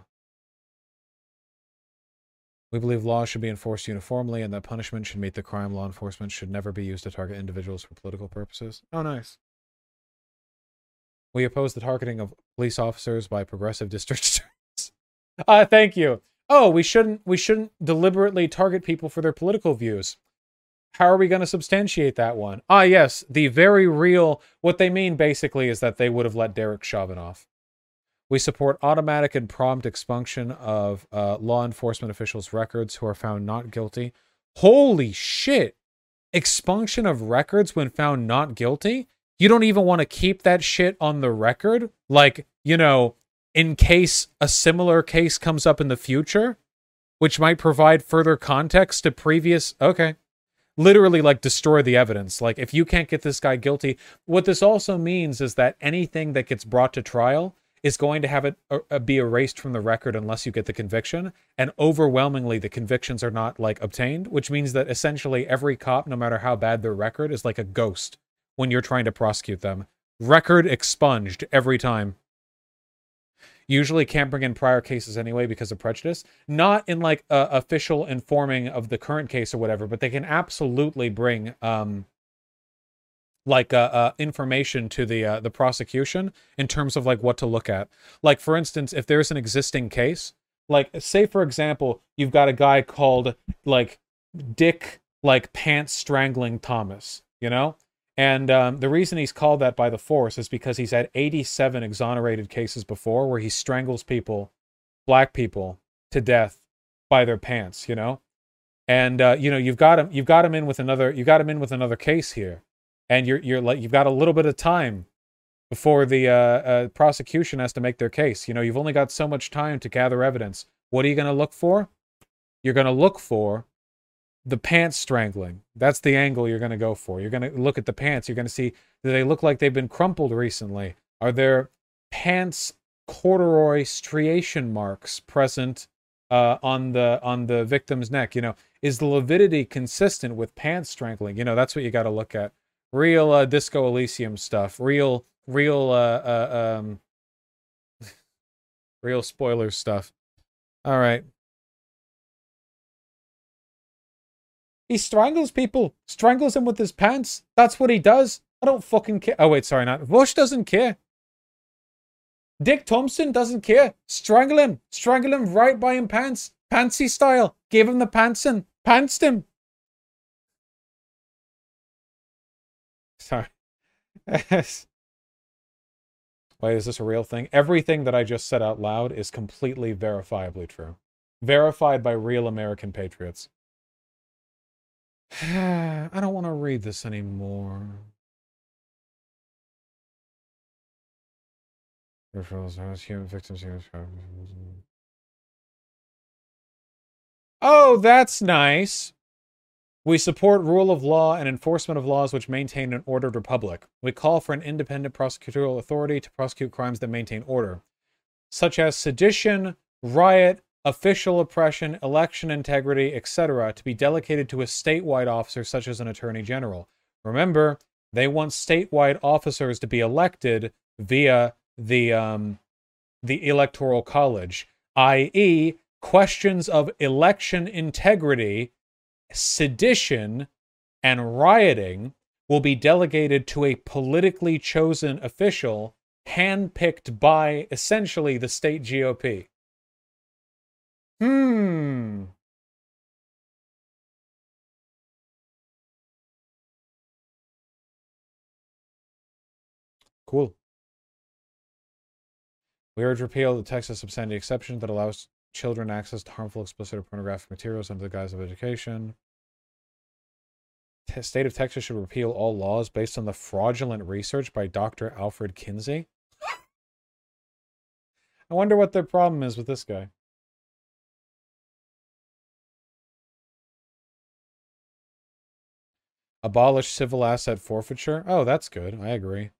We believe laws should be enforced uniformly and that punishment should meet the crime. Law enforcement should never be used to target individuals for political purposes. Oh, nice. We oppose the targeting of police officers by progressive district attorneys. uh, thank you. Oh, we shouldn't we shouldn't deliberately target people for their political views. How are we going to substantiate that one? Ah, yes, the very real. What they mean basically is that they would have let Derek Chauvin off. We support automatic and prompt expunction of uh, law enforcement officials' records who are found not guilty. Holy shit! Expunction of records when found not guilty? You don't even want to keep that shit on the record? Like, you know, in case a similar case comes up in the future, which might provide further context to previous. Okay literally like destroy the evidence. Like if you can't get this guy guilty, what this also means is that anything that gets brought to trial is going to have it uh, uh, be erased from the record unless you get the conviction. And overwhelmingly, the convictions are not like obtained, which means that essentially every cop, no matter how bad their record, is like a ghost when you're trying to prosecute them. Record expunged every time usually can't bring in prior cases anyway because of prejudice. Not in like uh, official informing of the current case or whatever, but they can absolutely bring um, like uh, uh, information to the uh, the prosecution in terms of like what to look at. Like for instance, if there's an existing case, like say for example, you've got a guy called like Dick like pants strangling Thomas, you know, and um, the reason he's called that by the force is because he's had 87 exonerated cases before where he strangles people, black people, to death by their pants. You know, and uh, you know you've got him, you've got him in with another, you got him in with another case here, and you're you're like you've got a little bit of time before the uh, uh, prosecution has to make their case. You know, you've only got so much time to gather evidence. What are you going to look for? You're going to look for the pants strangling. That's the angle you're going to go for. You're going to look at the pants. You're going to see do they look like they've been crumpled recently? Are there pants corduroy striation marks present uh, on the on the victim's neck? You know, is the lividity consistent with pants strangling? You know, that's what you got to look at. Real uh, Disco Elysium stuff. Real real uh, uh um real spoiler stuff. All right. He strangles people, strangles them with his pants. That's what he does. I don't fucking care. Oh, wait, sorry, not. Vaush doesn't care. Dick Thompson doesn't care. Strangle him. Strangle him right by him pants. Pantsy style. Give him the pantsin. Pantsed him. Sorry. Wait, is this a real thing? Everything that I just said out loud is completely verifiably true. Verified by real American patriots. I don't want to read this anymore. Oh, that's nice. We support rule of law and enforcement of laws which maintain an ordered republic. We call for an independent prosecutorial authority to prosecute crimes that maintain order, such as sedition, riot, official oppression, election integrity, etc., to be delegated to a statewide officer such as an attorney general. Remember, they want statewide officers to be elected via the um, the electoral college, i.e., questions of election integrity, sedition, and rioting will be delegated to a politically chosen official handpicked by essentially the state GOP. Hmm. Cool. We urge repeal the Texas obscenity exception that allows children access to harmful, explicit, or pornographic materials under the guise of education. State of Texas should repeal all laws based on the fraudulent research by Dr. Alfred Kinsey. I wonder what their problem is with this guy. Abolish civil asset forfeiture. Oh, that's good. I agree.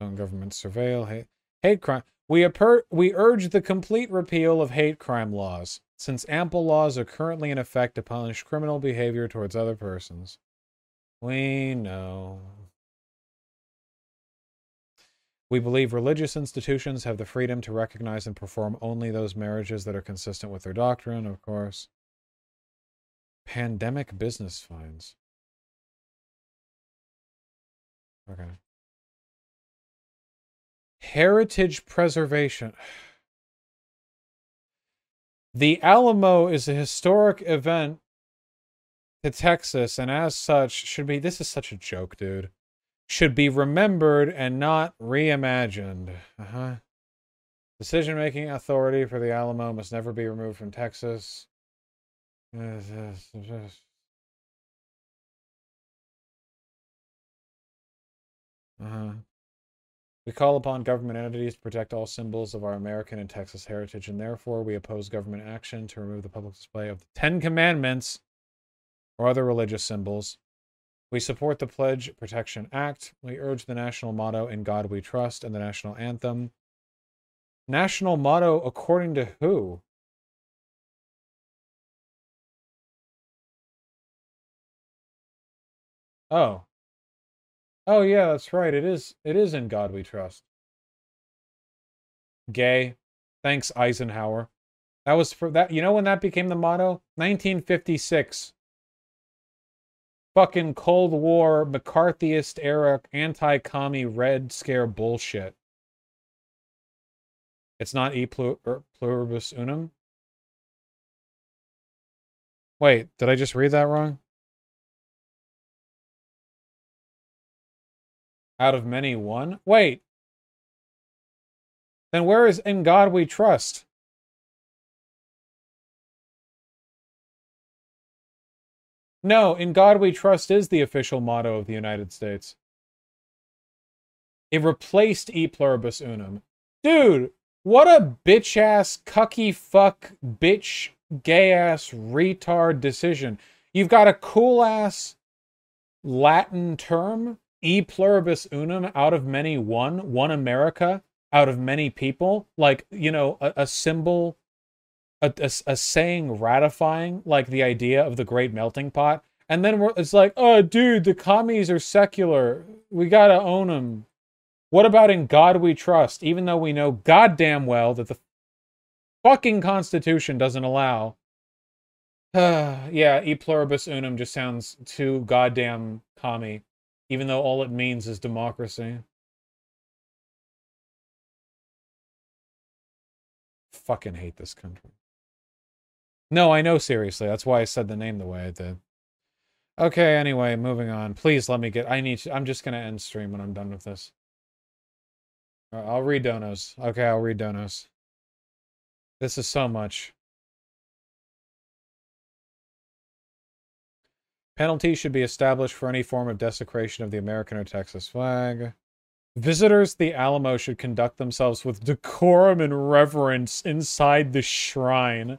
Don't government surveil hate, hate crime. We, appur- we urge the complete repeal of hate crime laws, since ample laws are currently in effect to punish criminal behavior towards other persons. We know. We believe religious institutions have the freedom to recognize and perform only those marriages that are consistent with their doctrine, of course. Pandemic business fines. Okay. Heritage preservation. The Alamo is a historic event to Texas, and as such, should be. This is such a joke, dude. Should be remembered and not reimagined. Uh huh. Decision making authority for the Alamo must never be removed from Texas. Uh-huh. We call upon government entities to protect all symbols of our American and Texas heritage, and therefore we oppose government action to remove the public display of the Ten Commandments or other religious symbols. We support the Pledge Protection Act. We urge the national motto, In God We Trust, and the national anthem. National motto according to who? Oh, Oh yeah, that's right. It is it is in God we trust. Gay. Thanks Eisenhower. That was for that you know when that became the motto? 1956. Fucking Cold War McCarthyist era anti-commie red scare bullshit. It's not e er, pluribus unum. Wait, did I just read that wrong? out of many one? Wait. Then where is in God we trust? No, in God we trust is the official motto of the United States. It replaced e pluribus unum. Dude, what a bitch ass, cucky fuck, bitch, gay ass, retard decision. You've got a cool ass Latin term e pluribus unum out of many one, one America out of many people, like, you know, a, a symbol, a, a, a, saying ratifying, like the idea of the great melting pot. And then it's like, oh, dude, the commies are secular. We got to own them. What about in God we trust, even though we know goddamn well that the fucking Constitution doesn't allow. yeah, e pluribus unum just sounds too goddamn commie even though all it means is democracy. Fucking hate this country. No, I know, seriously. That's why I said the name the way I did. Okay, anyway, moving on. Please let me get. I need to. I'm just going to end stream when I'm done with this. Uh, I'll read donos. Okay, I'll read donos. This is so much. Penalties should be established for any form of desecration of the American or Texas flag. Visitors to the Alamo should conduct themselves with decorum and reverence inside the shrine.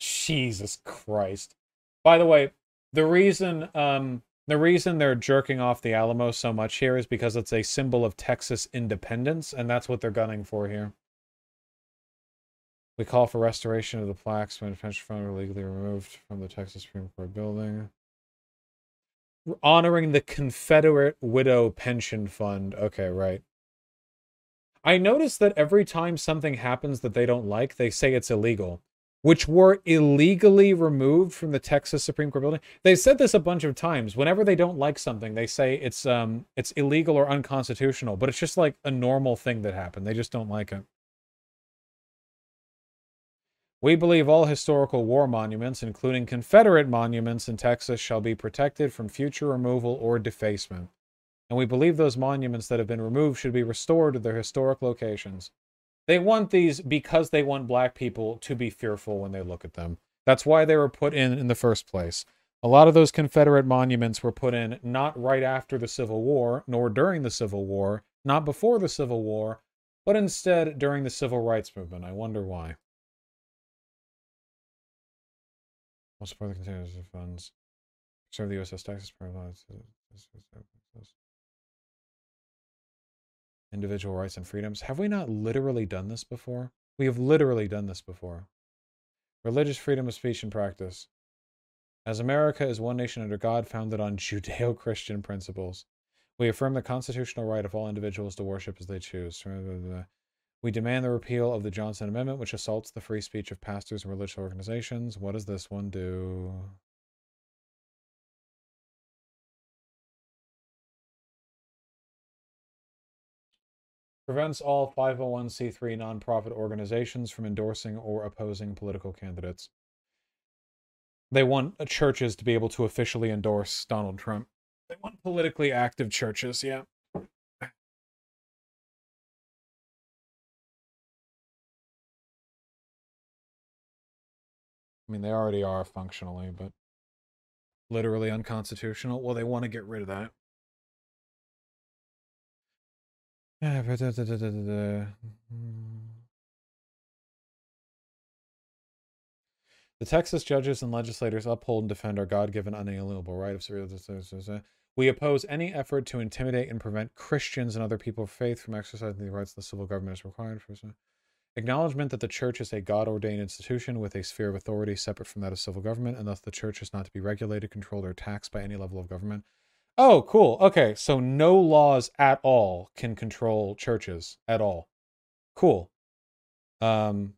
Jesus Christ. By the way, the reason um the reason they're jerking off the Alamo so much here is because it's a symbol of Texas independence, and that's what they're gunning for here. We call for restoration of the plaques when pension fund were legally removed from the Texas Supreme Court building honoring the Confederate Widow Pension Fund. Okay, right. I notice that every time something happens that they don't like, they say it's illegal. Which were illegally removed from the Texas Supreme Court building. They said this a bunch of times. Whenever they don't like something, they say it's um it's illegal or unconstitutional, but it's just like a normal thing that happened. They just don't like it. We believe all historical war monuments, including Confederate monuments in Texas, shall be protected from future removal or defacement. And we believe those monuments that have been removed should be restored to their historic locations. They want these because they want black people to be fearful when they look at them. That's why they were put in in the first place. A lot of those Confederate monuments were put in not right after the Civil War, nor during the Civil War, not before the Civil War, but instead during the Civil Rights Movement. I wonder why. will support the funds. Serve the USS Texas Individual rights and freedoms. Have we not literally done this before? We have literally done this before. Religious freedom of speech and practice. As America is one nation under God, founded on Judeo Christian principles, we affirm the constitutional right of all individuals to worship as they choose. We demand the repeal of the Johnson Amendment, which assaults the free speech of pastors and religious organizations. What does this one do? Prevents all 501c3 nonprofit organizations from endorsing or opposing political candidates. They want churches to be able to officially endorse Donald Trump. They want politically active churches, yeah. I mean, they already are functionally, but literally unconstitutional. Well, they want to get rid of that. Hmm. The Texas judges and legislators uphold and defend our God given unalienable right of We oppose any effort to intimidate and prevent Christians and other people of faith from exercising the rights the civil government is required for. Acknowledgement that the church is a God ordained institution with a sphere of authority separate from that of civil government, and thus the church is not to be regulated, controlled, or taxed by any level of government. Oh, cool. Okay, so no laws at all can control churches at all. Cool. Um,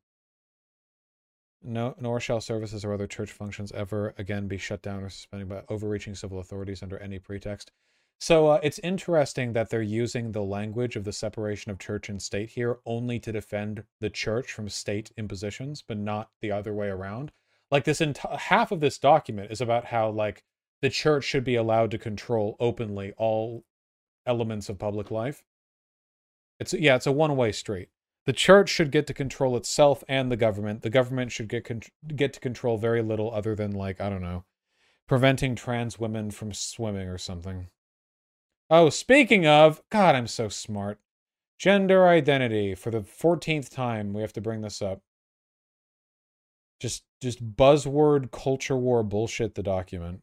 no, nor shall services or other church functions ever again be shut down or suspended by overreaching civil authorities under any pretext. So uh, it's interesting that they're using the language of the separation of church and state here only to defend the church from state impositions, but not the other way around. Like this entire half of this document is about how like the church should be allowed to control openly all elements of public life. It's yeah, it's a one-way street. The church should get to control itself and the government. The government should get con- get to control very little other than like I don't know, preventing trans women from swimming or something. Oh, speaking of, God, I'm so smart. Gender identity. For the 14th time, we have to bring this up. Just just buzzword culture war bullshit the document.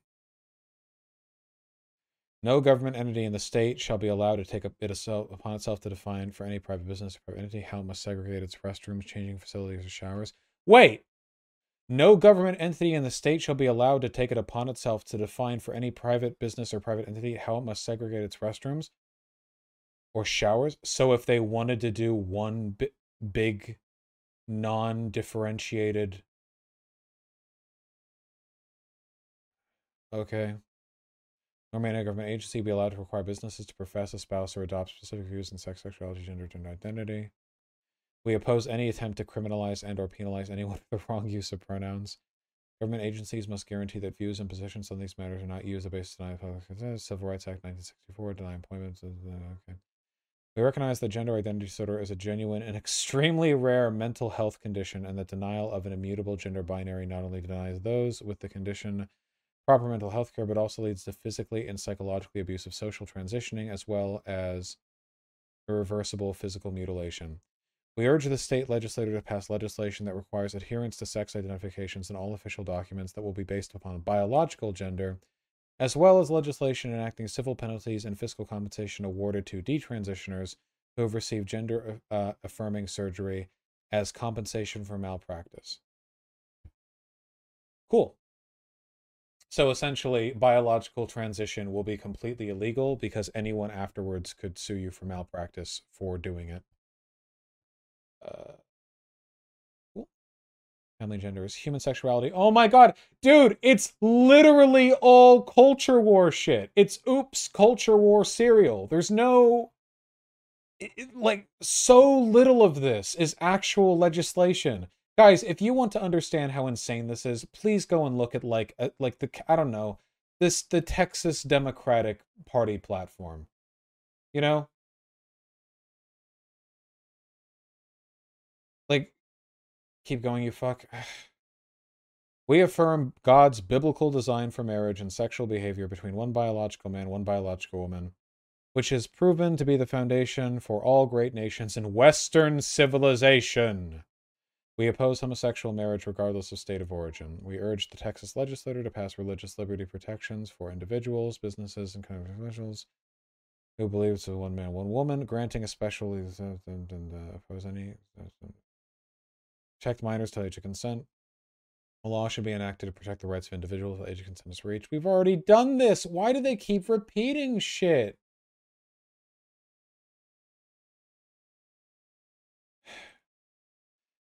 No government entity in the state shall be allowed to take it upon itself to define for any private business or private entity how it must segregate its restrooms, changing facilities, or showers. Wait, no government entity in the state shall be allowed to take it upon itself to define for any private business or private entity how it must segregate its restrooms or showers. So if they wanted to do one bi- big non differentiated. Okay. Nor may a government agency be allowed to require businesses to profess, espouse, or adopt specific views in sex, sexuality, gender, gender identity. We oppose any attempt to criminalize and or penalize anyone for the wrong use of pronouns. Government agencies must guarantee that views and positions on these matters are not used as a basis to deny public consent. Civil Rights Act 1964, deny employment. Okay. We recognize that gender identity disorder is a genuine and extremely rare mental health condition, and that denial of an immutable gender binary not only denies those with the condition proper mental health care, but also leads to physically and psychologically abusive social transitioning, as well as irreversible physical mutilation. We urge the state legislature to pass legislation that requires adherence to sex identifications in all official documents that will be based upon biological gender, as well as legislation enacting civil penalties and fiscal compensation awarded to detransitioners who have received gender uh, affirming surgery as compensation for malpractice. Cool. So essentially, biological transition will be completely illegal because anyone afterwards could sue you for malpractice for doing it. Uh, cool. family gender is human sexuality. Oh my god, dude, it's literally all culture war shit. It's oops, culture war cereal. There's no it, like so little of this is actual legislation. Guys, if you want to understand how insane this is, please go and look at like a, like the I don't know, this the Texas Democratic Party platform. You know? Like keep going, you fuck. We affirm God's biblical design for marriage and sexual behavior between one biological man, one biological woman, which is proven to be the foundation for all great nations in Western civilization. We oppose homosexual marriage regardless of state of origin. We urge the Texas legislature to pass religious liberty protections for individuals, businesses, and individuals who believe it's a one man, one woman, granting especially and oppose any Check minors till age of consent. A law should be enacted to protect the rights of individuals till age of consent is reached. We've already done this. Why do they keep repeating shit?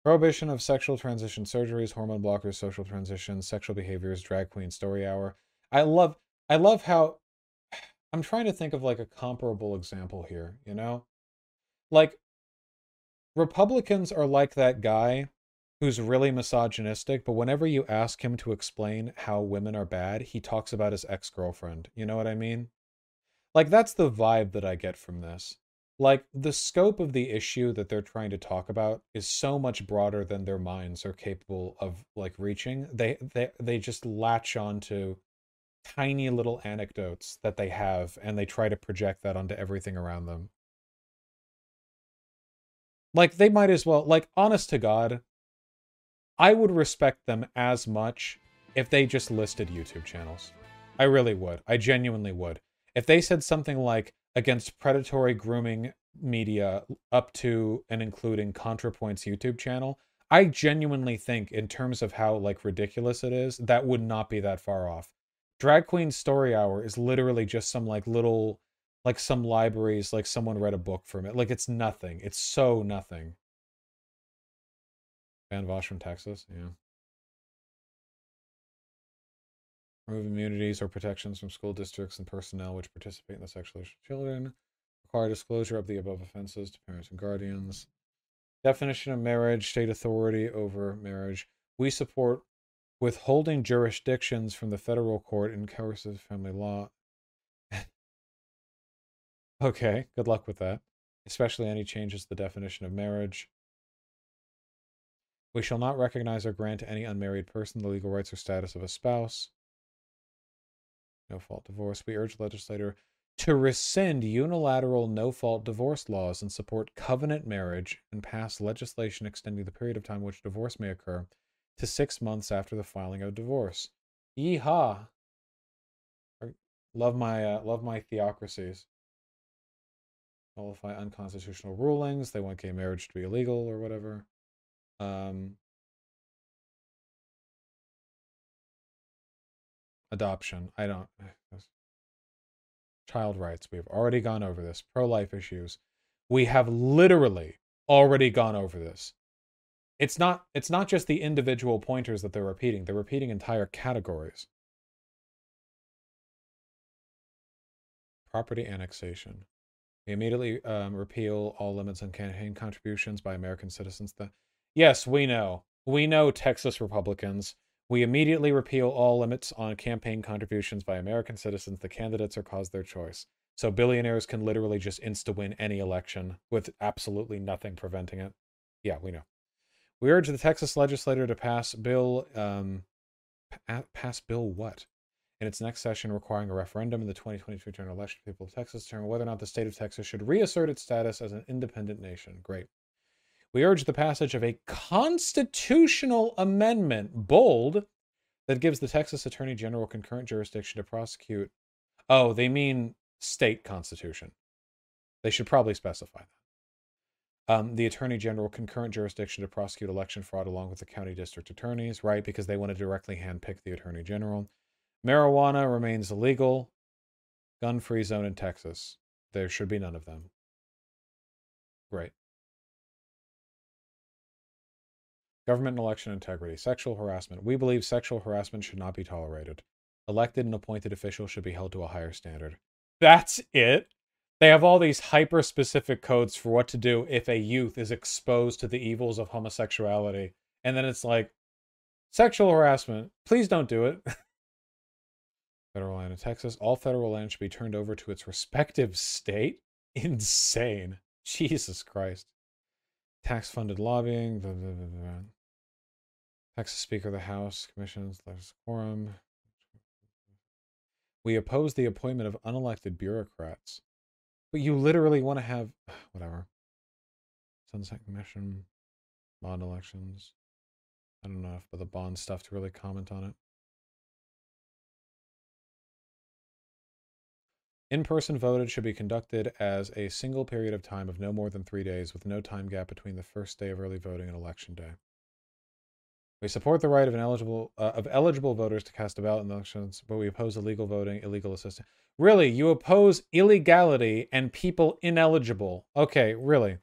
Prohibition of sexual transition surgeries, hormone blockers, social transitions, sexual behaviors, drag queen story hour. I love I love how I'm trying to think of like a comparable example here, you know? Like Republicans are like that guy who's really misogynistic, but whenever you ask him to explain how women are bad, he talks about his ex girlfriend. You know what I mean? Like, that's the vibe that I get from this. Like, the scope of the issue that they're trying to talk about is so much broader than their minds are capable of, like, reaching. They, they, they just latch onto tiny little anecdotes that they have and they try to project that onto everything around them. Like, they might as well, like, honest to God, I would respect them as much if they just listed YouTube channels. I really would. I genuinely would. If they said something like against predatory grooming media up to and including ContraPoints YouTube channel, I genuinely think in terms of how like ridiculous it is, that would not be that far off. Drag Queen Story Hour is literally just some like little like some libraries like someone read a book from it. Like it's nothing. It's so nothing. Van Vaush from Texas, yeah. Remove immunities or protections from school districts and personnel which participate in the sexualization of children. Require disclosure of the above offenses to parents and guardians. Definition of marriage, state authority over marriage. We support withholding jurisdictions from the federal court in coercive family law. okay, good luck with that. Especially any changes to the definition of marriage. We shall not recognize or grant to any unmarried person the legal rights or status of a spouse. No fault divorce. We urge legislator to rescind unilateral no fault divorce laws and support covenant marriage and pass legislation extending the period of time which divorce may occur to six months after the filing of divorce. Yeehaw! Love my uh, love my theocracies. Nullify unconstitutional rulings. They want gay marriage to be illegal or whatever. Um, adoption. I don't. Child rights. We have already gone over this. Pro life issues. We have literally already gone over this. It's not. It's not just the individual pointers that they're repeating. They're repeating entire categories. Property annexation. We immediately um, repeal all limits on campaign contributions by American citizens. The Yes, we know. We know Texas Republicans. We immediately repeal all limits on campaign contributions by American citizens. The candidates are cause their choice. So billionaires can literally just insta win any election with absolutely nothing preventing it. Yeah, we know. We urge the Texas legislature to pass bill um, pass bill what? In its next session, requiring a referendum in the 2022 general election, people of Texas determine whether or not the state of Texas should reassert its status as an independent nation. Great. We urge the passage of a constitutional amendment, bold, that gives the Texas Attorney General concurrent jurisdiction to prosecute. Oh, they mean state constitution. They should probably specify that. Um, the Attorney General concurrent jurisdiction to prosecute election fraud along with the county district attorneys, right? Because they want to directly handpick the Attorney General. Marijuana remains illegal. Gun free zone in Texas. There should be none of them. Great. Government and election integrity, sexual harassment. We believe sexual harassment should not be tolerated. Elected and appointed officials should be held to a higher standard. That's it. They have all these hyper specific codes for what to do if a youth is exposed to the evils of homosexuality. And then it's like, sexual harassment, please don't do it. federal land in Texas. All federal land should be turned over to its respective state. Insane. Jesus Christ. Tax funded lobbying. Blah, blah, blah, Texas Speaker of the House, commissions, quorum. We oppose the appointment of unelected bureaucrats. But you literally want to have whatever. Sunset Commission, bond elections. I don't know if the bond stuff to really comment on it. In person voting should be conducted as a single period of time of no more than three days, with no time gap between the first day of early voting and election day. We support the right of eligible uh, of eligible voters to cast a ballot in elections, but we oppose illegal voting, illegal assistance. Really, you oppose illegality and people ineligible? Okay, really.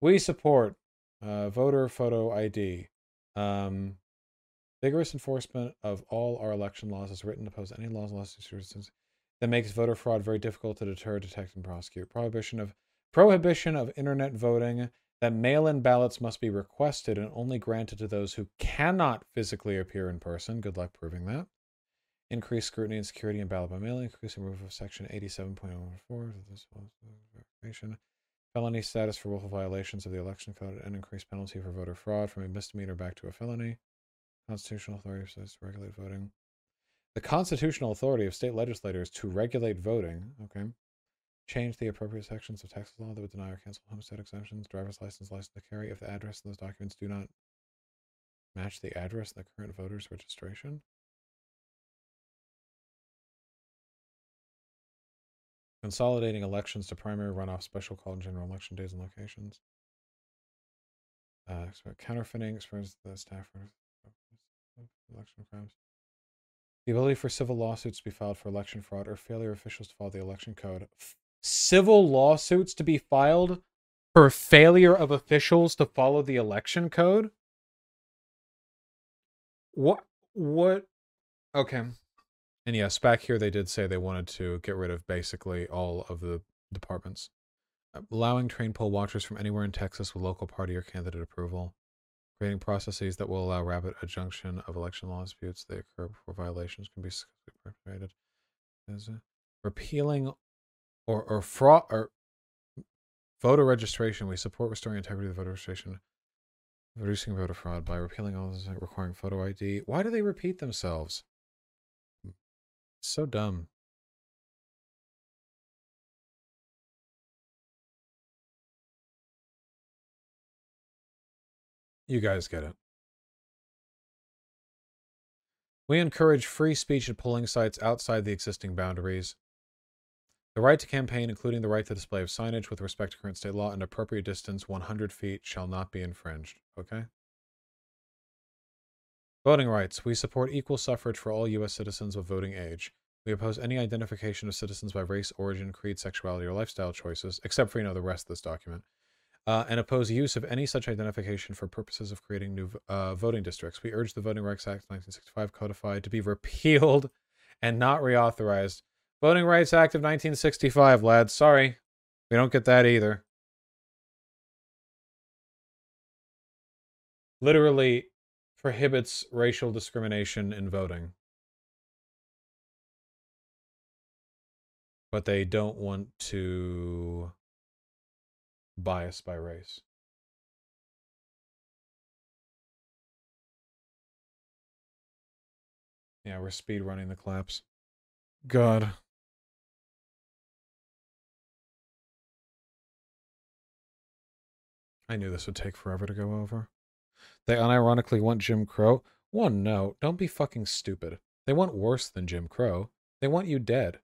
We support uh, voter photo ID, um, vigorous enforcement of all our election laws as written, to oppose any laws, and lawsuits, that makes voter fraud very difficult to deter, detect, and prosecute. Prohibition of prohibition of internet voting that mail in ballots must be requested and only granted to those who cannot physically appear in person. Good luck proving that. Increased scrutiny and security in ballot by mail, increase and remove of section 87.04 verification. Felony status for willful violations of the election code and increased penalty for voter fraud from a misdemeanor back to a felony. Constitutional authority says to regulate voting. The constitutional authority of state legislators to regulate voting. Okay change the appropriate sections of Texas law that would deny or cancel homestead exemptions, driver's license, license to carry if the address in those documents do not match the address in the current voter's registration. Consolidating elections to primary runoff, special call, and general election days and locations. Uh, counterfeiting, experience the staff election crimes. The ability for civil lawsuits to be filed for election fraud or failure of officials to follow the election code civil lawsuits to be filed for failure of officials to follow the election code? What what okay. And yes, back here they did say they wanted to get rid of basically all of the departments. Allowing train poll watchers from anywhere in Texas with local party or candidate approval. Creating processes that will allow rapid adjunction of election law disputes that occur before violations can be perpetrated. Repealing or or fraud or voter registration. We support restoring integrity of the voter registration, reducing voter fraud by repealing all this requiring photo ID. Why do they repeat themselves? So dumb. You guys get it. We encourage free speech at polling sites outside the existing boundaries. The right to campaign, including the right to display of signage with respect to current state law and appropriate distance 100 feet, shall not be infringed. Okay? Voting rights. We support equal suffrage for all U.S. citizens of voting age. We oppose any identification of citizens by race, origin, creed, sexuality, or lifestyle choices, except for, you know, the rest of this document, uh, and oppose use of any such identification for purposes of creating new uh, voting districts. We urge the Voting Rights Act 1965 codified to be repealed and not reauthorized Voting Rights Act of 1965, lads. Sorry. We don't get that either. Literally prohibits racial discrimination in voting. But they don't want to bias by race. Yeah, we're speed running the claps. God. I knew this would take forever to go over. They unironically want Jim Crow. One, no, don't be fucking stupid. They want worse than Jim Crow. They want you dead.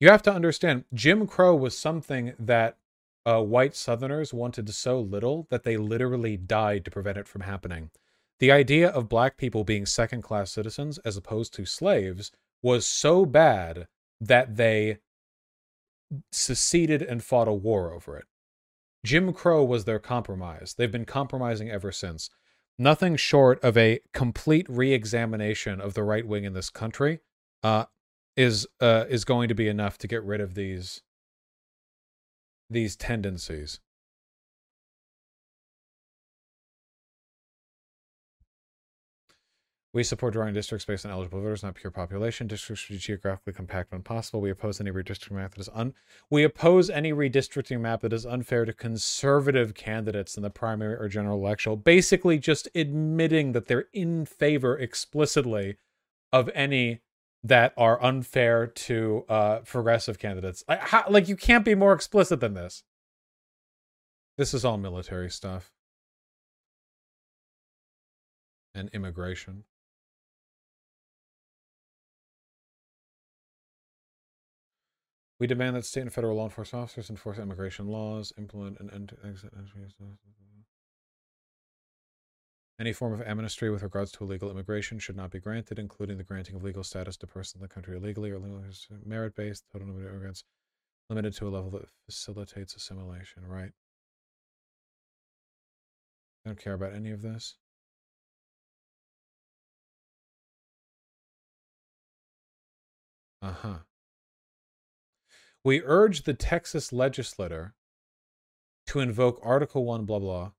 You have to understand, Jim Crow was something that uh, white Southerners wanted so little that they literally died to prevent it from happening. The idea of black people being second class citizens as opposed to slaves was so bad that they seceded and fought a war over it. Jim Crow was their compromise. They've been compromising ever since. Nothing short of a complete re-examination of the right wing in this country uh, is uh, is going to be enough to get rid of these these tendencies. We support drawing districts based on eligible voters, not pure population. Districts should be geographically compact when possible. We oppose any redistricting map that is un. We oppose any redistricting map that is unfair to conservative candidates in the primary or general election. Basically, just admitting that they're in favor explicitly of any that are unfair to uh, progressive candidates. I, how, like, you can't be more explicit than this. This is all military stuff and immigration. We demand that state and federal law enforcement officers enforce immigration laws, implement and enter, exit entry. Any form of amnesty with regards to illegal immigration should not be granted, including the granting of legal status to persons in the country illegally or merit based, total number of immigrants limited to a level that facilitates assimilation, right? I don't care about any of this. Uh huh. We urge the Texas legislature to invoke Article 1, blah, blah,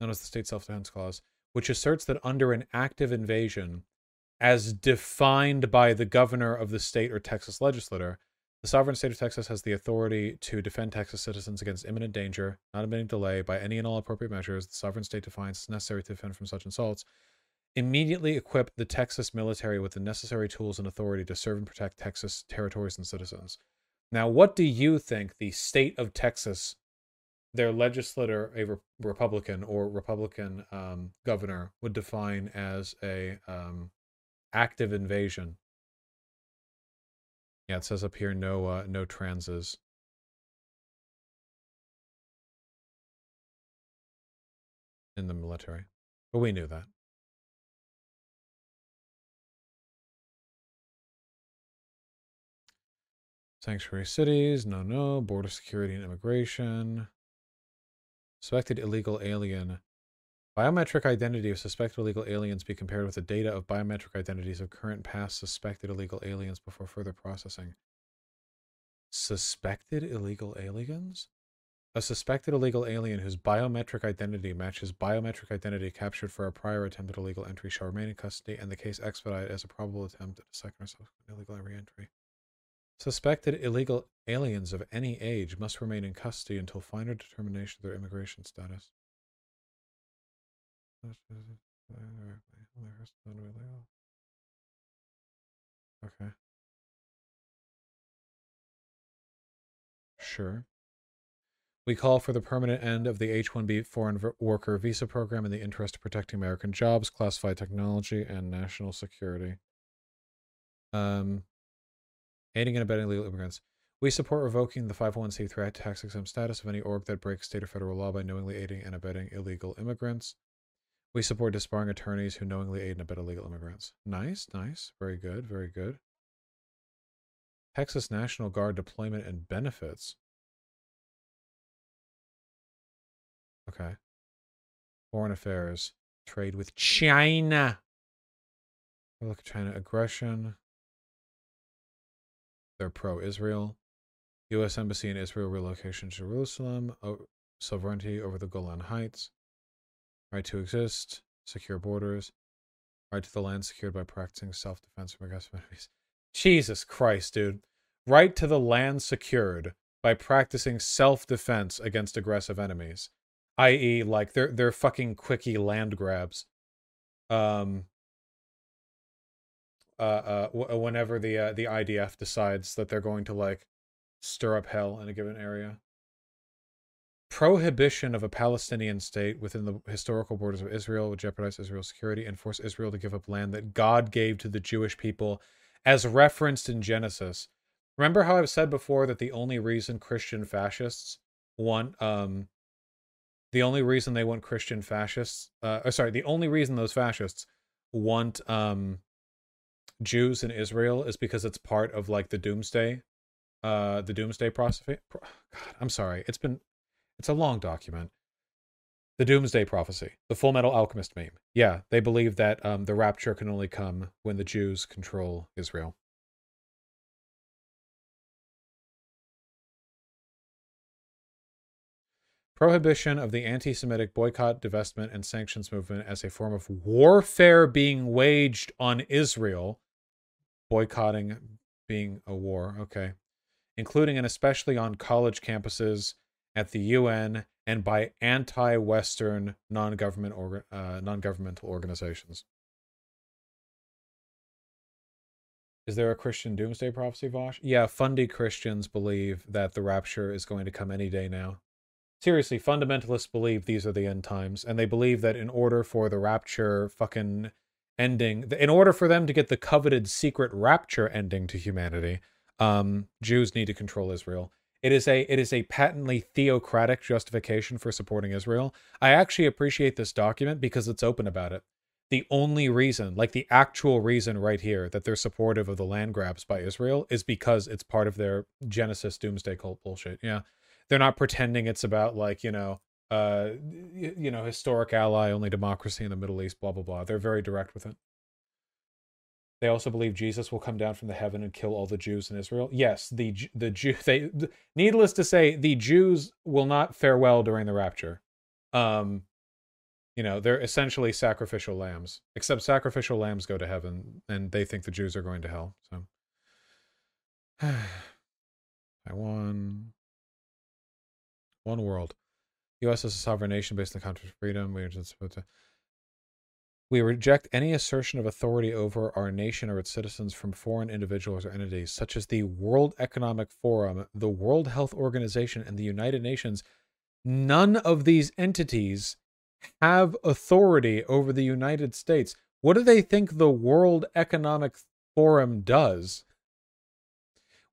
known as the State Self Defense Clause, which asserts that under an active invasion, as defined by the governor of the state or Texas legislature, the sovereign state of Texas has the authority to defend Texas citizens against imminent danger, not admitting delay, by any and all appropriate measures the sovereign state defines necessary to defend from such assaults. Immediately equip the Texas military with the necessary tools and authority to serve and protect Texas territories and citizens. Now, what do you think the state of Texas, their legislator, a re- Republican or Republican um, governor, would define as a um, active invasion? Yeah, it says up here no uh, no transes. in the military, but we knew that. Sanctuary cities, no, no. Border security and immigration. Suspected illegal alien. Biometric identity of suspected illegal aliens be compared with the data of biometric identities of current past suspected illegal aliens before further processing. Suspected illegal aliens? A suspected illegal alien whose biometric identity matches biometric identity captured for a prior attempted illegal entry shall remain in custody and the case expedited as a probable attempt at a second or subsequent illegal reentry. Suspected illegal aliens of any age must remain in custody until final determination of their immigration status. Okay. Sure. We call for the permanent end of the H 1B foreign worker visa program in the interest of protecting American jobs, classified technology, and national security. Um, aiding and abetting illegal immigrants. We support revoking the 501c3 tax exempt status of any org that breaks state or federal law by knowingly aiding and abetting illegal immigrants. We support disbarring attorneys who knowingly aid and abet illegal immigrants. Nice, nice. Very good, very good. Texas National Guard deployment and benefits. Okay. Foreign affairs. Trade with China. Look at China aggression. They're pro Israel. U.S. Embassy in Israel relocation to Jerusalem. sovereignty over the Golan Heights. Right to exist. Secure borders. Right to the land secured by practicing self defense from aggressive enemies. Jesus Christ, dude. Right to the land secured by practicing self defense against aggressive enemies. I.e., like they're they're fucking quickie land grabs. Um uh, uh, w- uh, whenever the uh, the IDF decides that they're going to like stir up hell in a given area. Prohibition of a Palestinian state within the historical borders of Israel would jeopardize Israel's security and force Israel to give up land that God gave to the Jewish people, as referenced in Genesis. Remember how I've said before that the only reason Christian fascists want um the only reason they want Christian fascists uh sorry, the only reason those fascists want um Jews in Israel is because it's part of like the doomsday, uh, the doomsday prophecy. God, I'm sorry. It's been, It's a long document. The Doomsday Prophecy, the Full Metal Alchemist meme. Yeah, they believe that um, the rapture can only come when the Jews control Israel. Prohibition of the anti Semitic boycott, divestment, and sanctions movement as a form of warfare being waged on Israel. Boycotting being a war, okay. Including and especially on college campuses, at the UN, and by anti-Western non-government orga- uh, non-governmental organizations. Is there a Christian doomsday prophecy, Vaush? Yeah, fundy Christians believe that the rapture is going to come any day now. Seriously, fundamentalists believe these are the end times, and they believe that in order for the rapture fucking ending, in order for them to get the coveted secret rapture ending to humanity, um, Jews need to control Israel. It is a it is a patently theocratic justification for supporting Israel. I actually appreciate this document because it's open about it. The only reason, like the actual reason right here that they're supportive of the land grabs by Israel is because it's part of their Genesis doomsday cult bullshit. Yeah. They're not pretending it's about like, you know, uh you know, historic ally only democracy in the Middle East, blah blah blah. They're very direct with it. They also believe Jesus will come down from the heaven and kill all the Jews in Israel. Yes, the the Jew they needless to say the Jews will not fare well during the rapture. Um you know, they're essentially sacrificial lambs. Except sacrificial lambs go to heaven and they think the Jews are going to hell. So I won one world. US is a sovereign nation based on the concept of freedom. We are supposed to we reject any assertion of authority over our nation or its citizens from foreign individuals or entities, such as the World Economic Forum, the World Health Organization, and the United Nations. None of these entities have authority over the United States. What do they think the World Economic Forum does?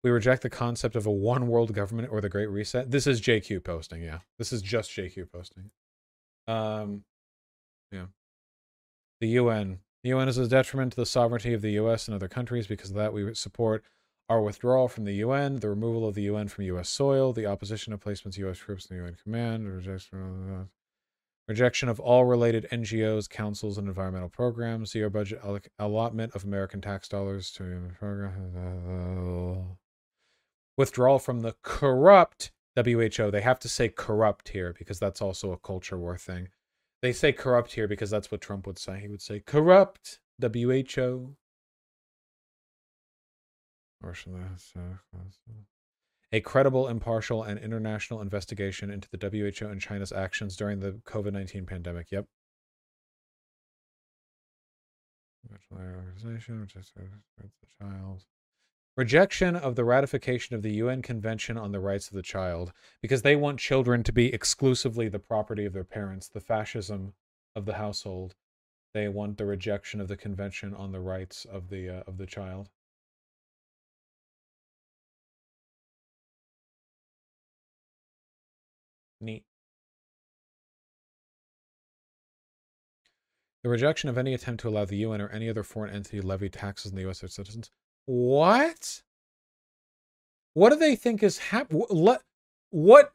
We reject the concept of a one world government or the Great Reset. This is JQ posting, yeah. This is just JQ posting. Um, yeah. The UN. The UN is a detriment to the sovereignty of the US and other countries. Because of that, we support our withdrawal from the UN, the removal of the UN from US soil, the opposition of placements of US troops in the UN command, rejection, rejection of all related NGOs, councils, and environmental programs, zero budget allotment of American tax dollars to program, withdrawal from the corrupt WHO. They have to say corrupt here because that's also a culture war thing. They say corrupt here because that's what Trump would say. He would say corrupt WHO. Uh, uh, a credible, impartial, and international investigation into the WHO and China's actions during the COVID 19 pandemic. Yep. Organization, uh, the child rejection of the ratification of the UN Convention on the Rights of the Child because they want children to be exclusively the property of their parents, the fascism of the household. They want the rejection of the Convention on the Rights of the uh, of the Child. Neat. The rejection of any attempt to allow the UN or any other foreign entity to levy taxes on the U.S. citizens what? What do they think is happening? What?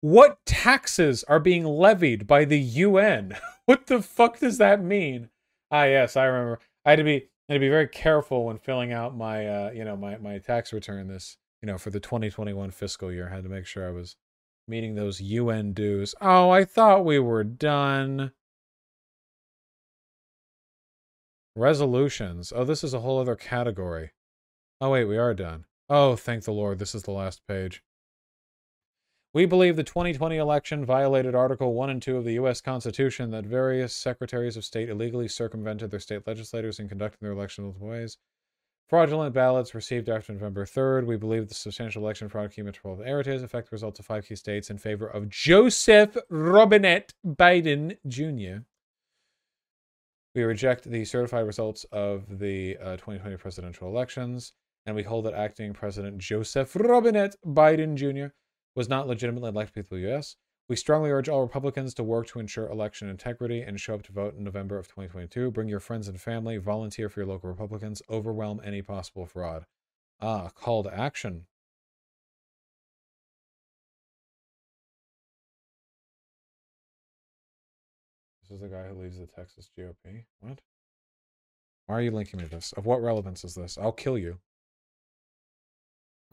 What taxes are being levied by the UN? what the fuck does that mean? Ah, yes, I remember. I had to be I had to be very careful when filling out my uh, you know, my my tax return this, you know, for the 2021 fiscal year. I had to make sure I was meeting those UN dues. Oh, I thought we were done. Resolutions. Oh, this is a whole other category. Oh, wait, we are done. Oh, thank the Lord, this is the last page. We believe the 2020 election violated Article 1 and 2 of the U.S. Constitution that various secretaries of state illegally circumvented their state legislators in conducting their election multiple ways. Fraudulent ballots received after November 3rd. We believe the substantial election fraud key metropolitan areas affect the results of five key states in favor of Joseph Robinette Biden Jr. We reject the certified results of the uh, 2020 presidential elections, and we hold that acting President Joseph Robinette Biden Jr. was not legitimately elected by the U.S. We strongly urge all Republicans to work to ensure election integrity and show up to vote in November of 2022. Bring your friends and family, volunteer for your local Republicans, overwhelm any possible fraud. Ah, call to action. This is the guy who leads the Texas GOP. What? Why are you linking me to this? Of what relevance is this? I'll kill you.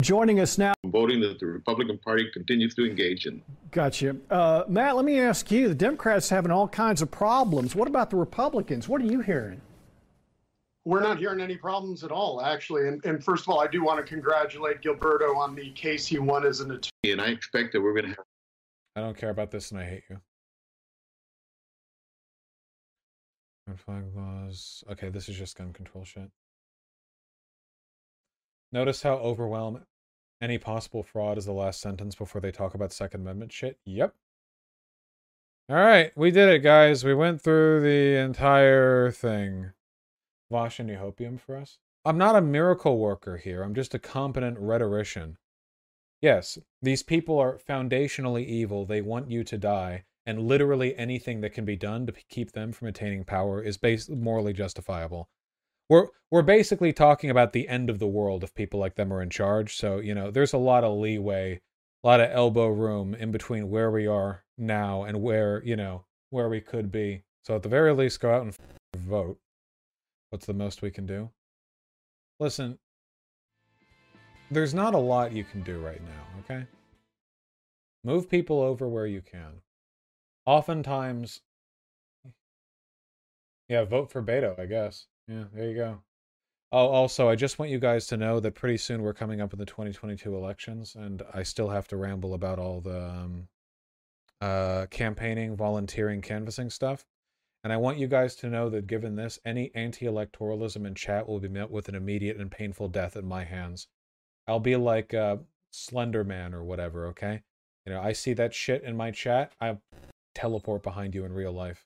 Joining us now. Voting that the Republican Party continues to engage in. Gotcha. Uh, Matt, let me ask you the Democrats having all kinds of problems. What about the Republicans? What are you hearing? We're not hearing any problems at all, actually. And, and first of all, I do want to congratulate Gilberto on the case he won as an attorney. And I expect that we're going to have. I don't care about this and I hate you. Red flag laws. Okay, this is just gun control shit. Notice how overwhelm any possible fraud is the last sentence before they talk about Second Amendment shit? Yep. All right, we did it, guys. We went through the entire thing. Vaush any hopium for us? I'm not a miracle worker here. I'm just a competent rhetorician. Yes, these people are foundationally evil. They want you to die, and literally anything that can be done to keep them from attaining power is morally justifiable. We're we're basically talking about the end of the world if people like them are in charge. So you know, there's a lot of leeway, a lot of elbow room in between where we are now and where you know where we could be. So at the very least, go out and vote. What's the most we can do? Listen, there's not a lot you can do right now, okay? Move people over where you can. Oftentimes, yeah, vote for Beto, I guess. Yeah, there you go. Oh, also, I just want you guys to know that pretty soon we're coming up in the 2022 elections, and I still have to ramble about all the um, uh, campaigning, volunteering, canvassing stuff. And I want you guys to know that given this, any anti electoralism in chat will be met with an immediate and painful death at my hands. I'll be like uh, Slender Man or whatever, okay? You know, I see that shit in my chat, I teleport behind you in real life.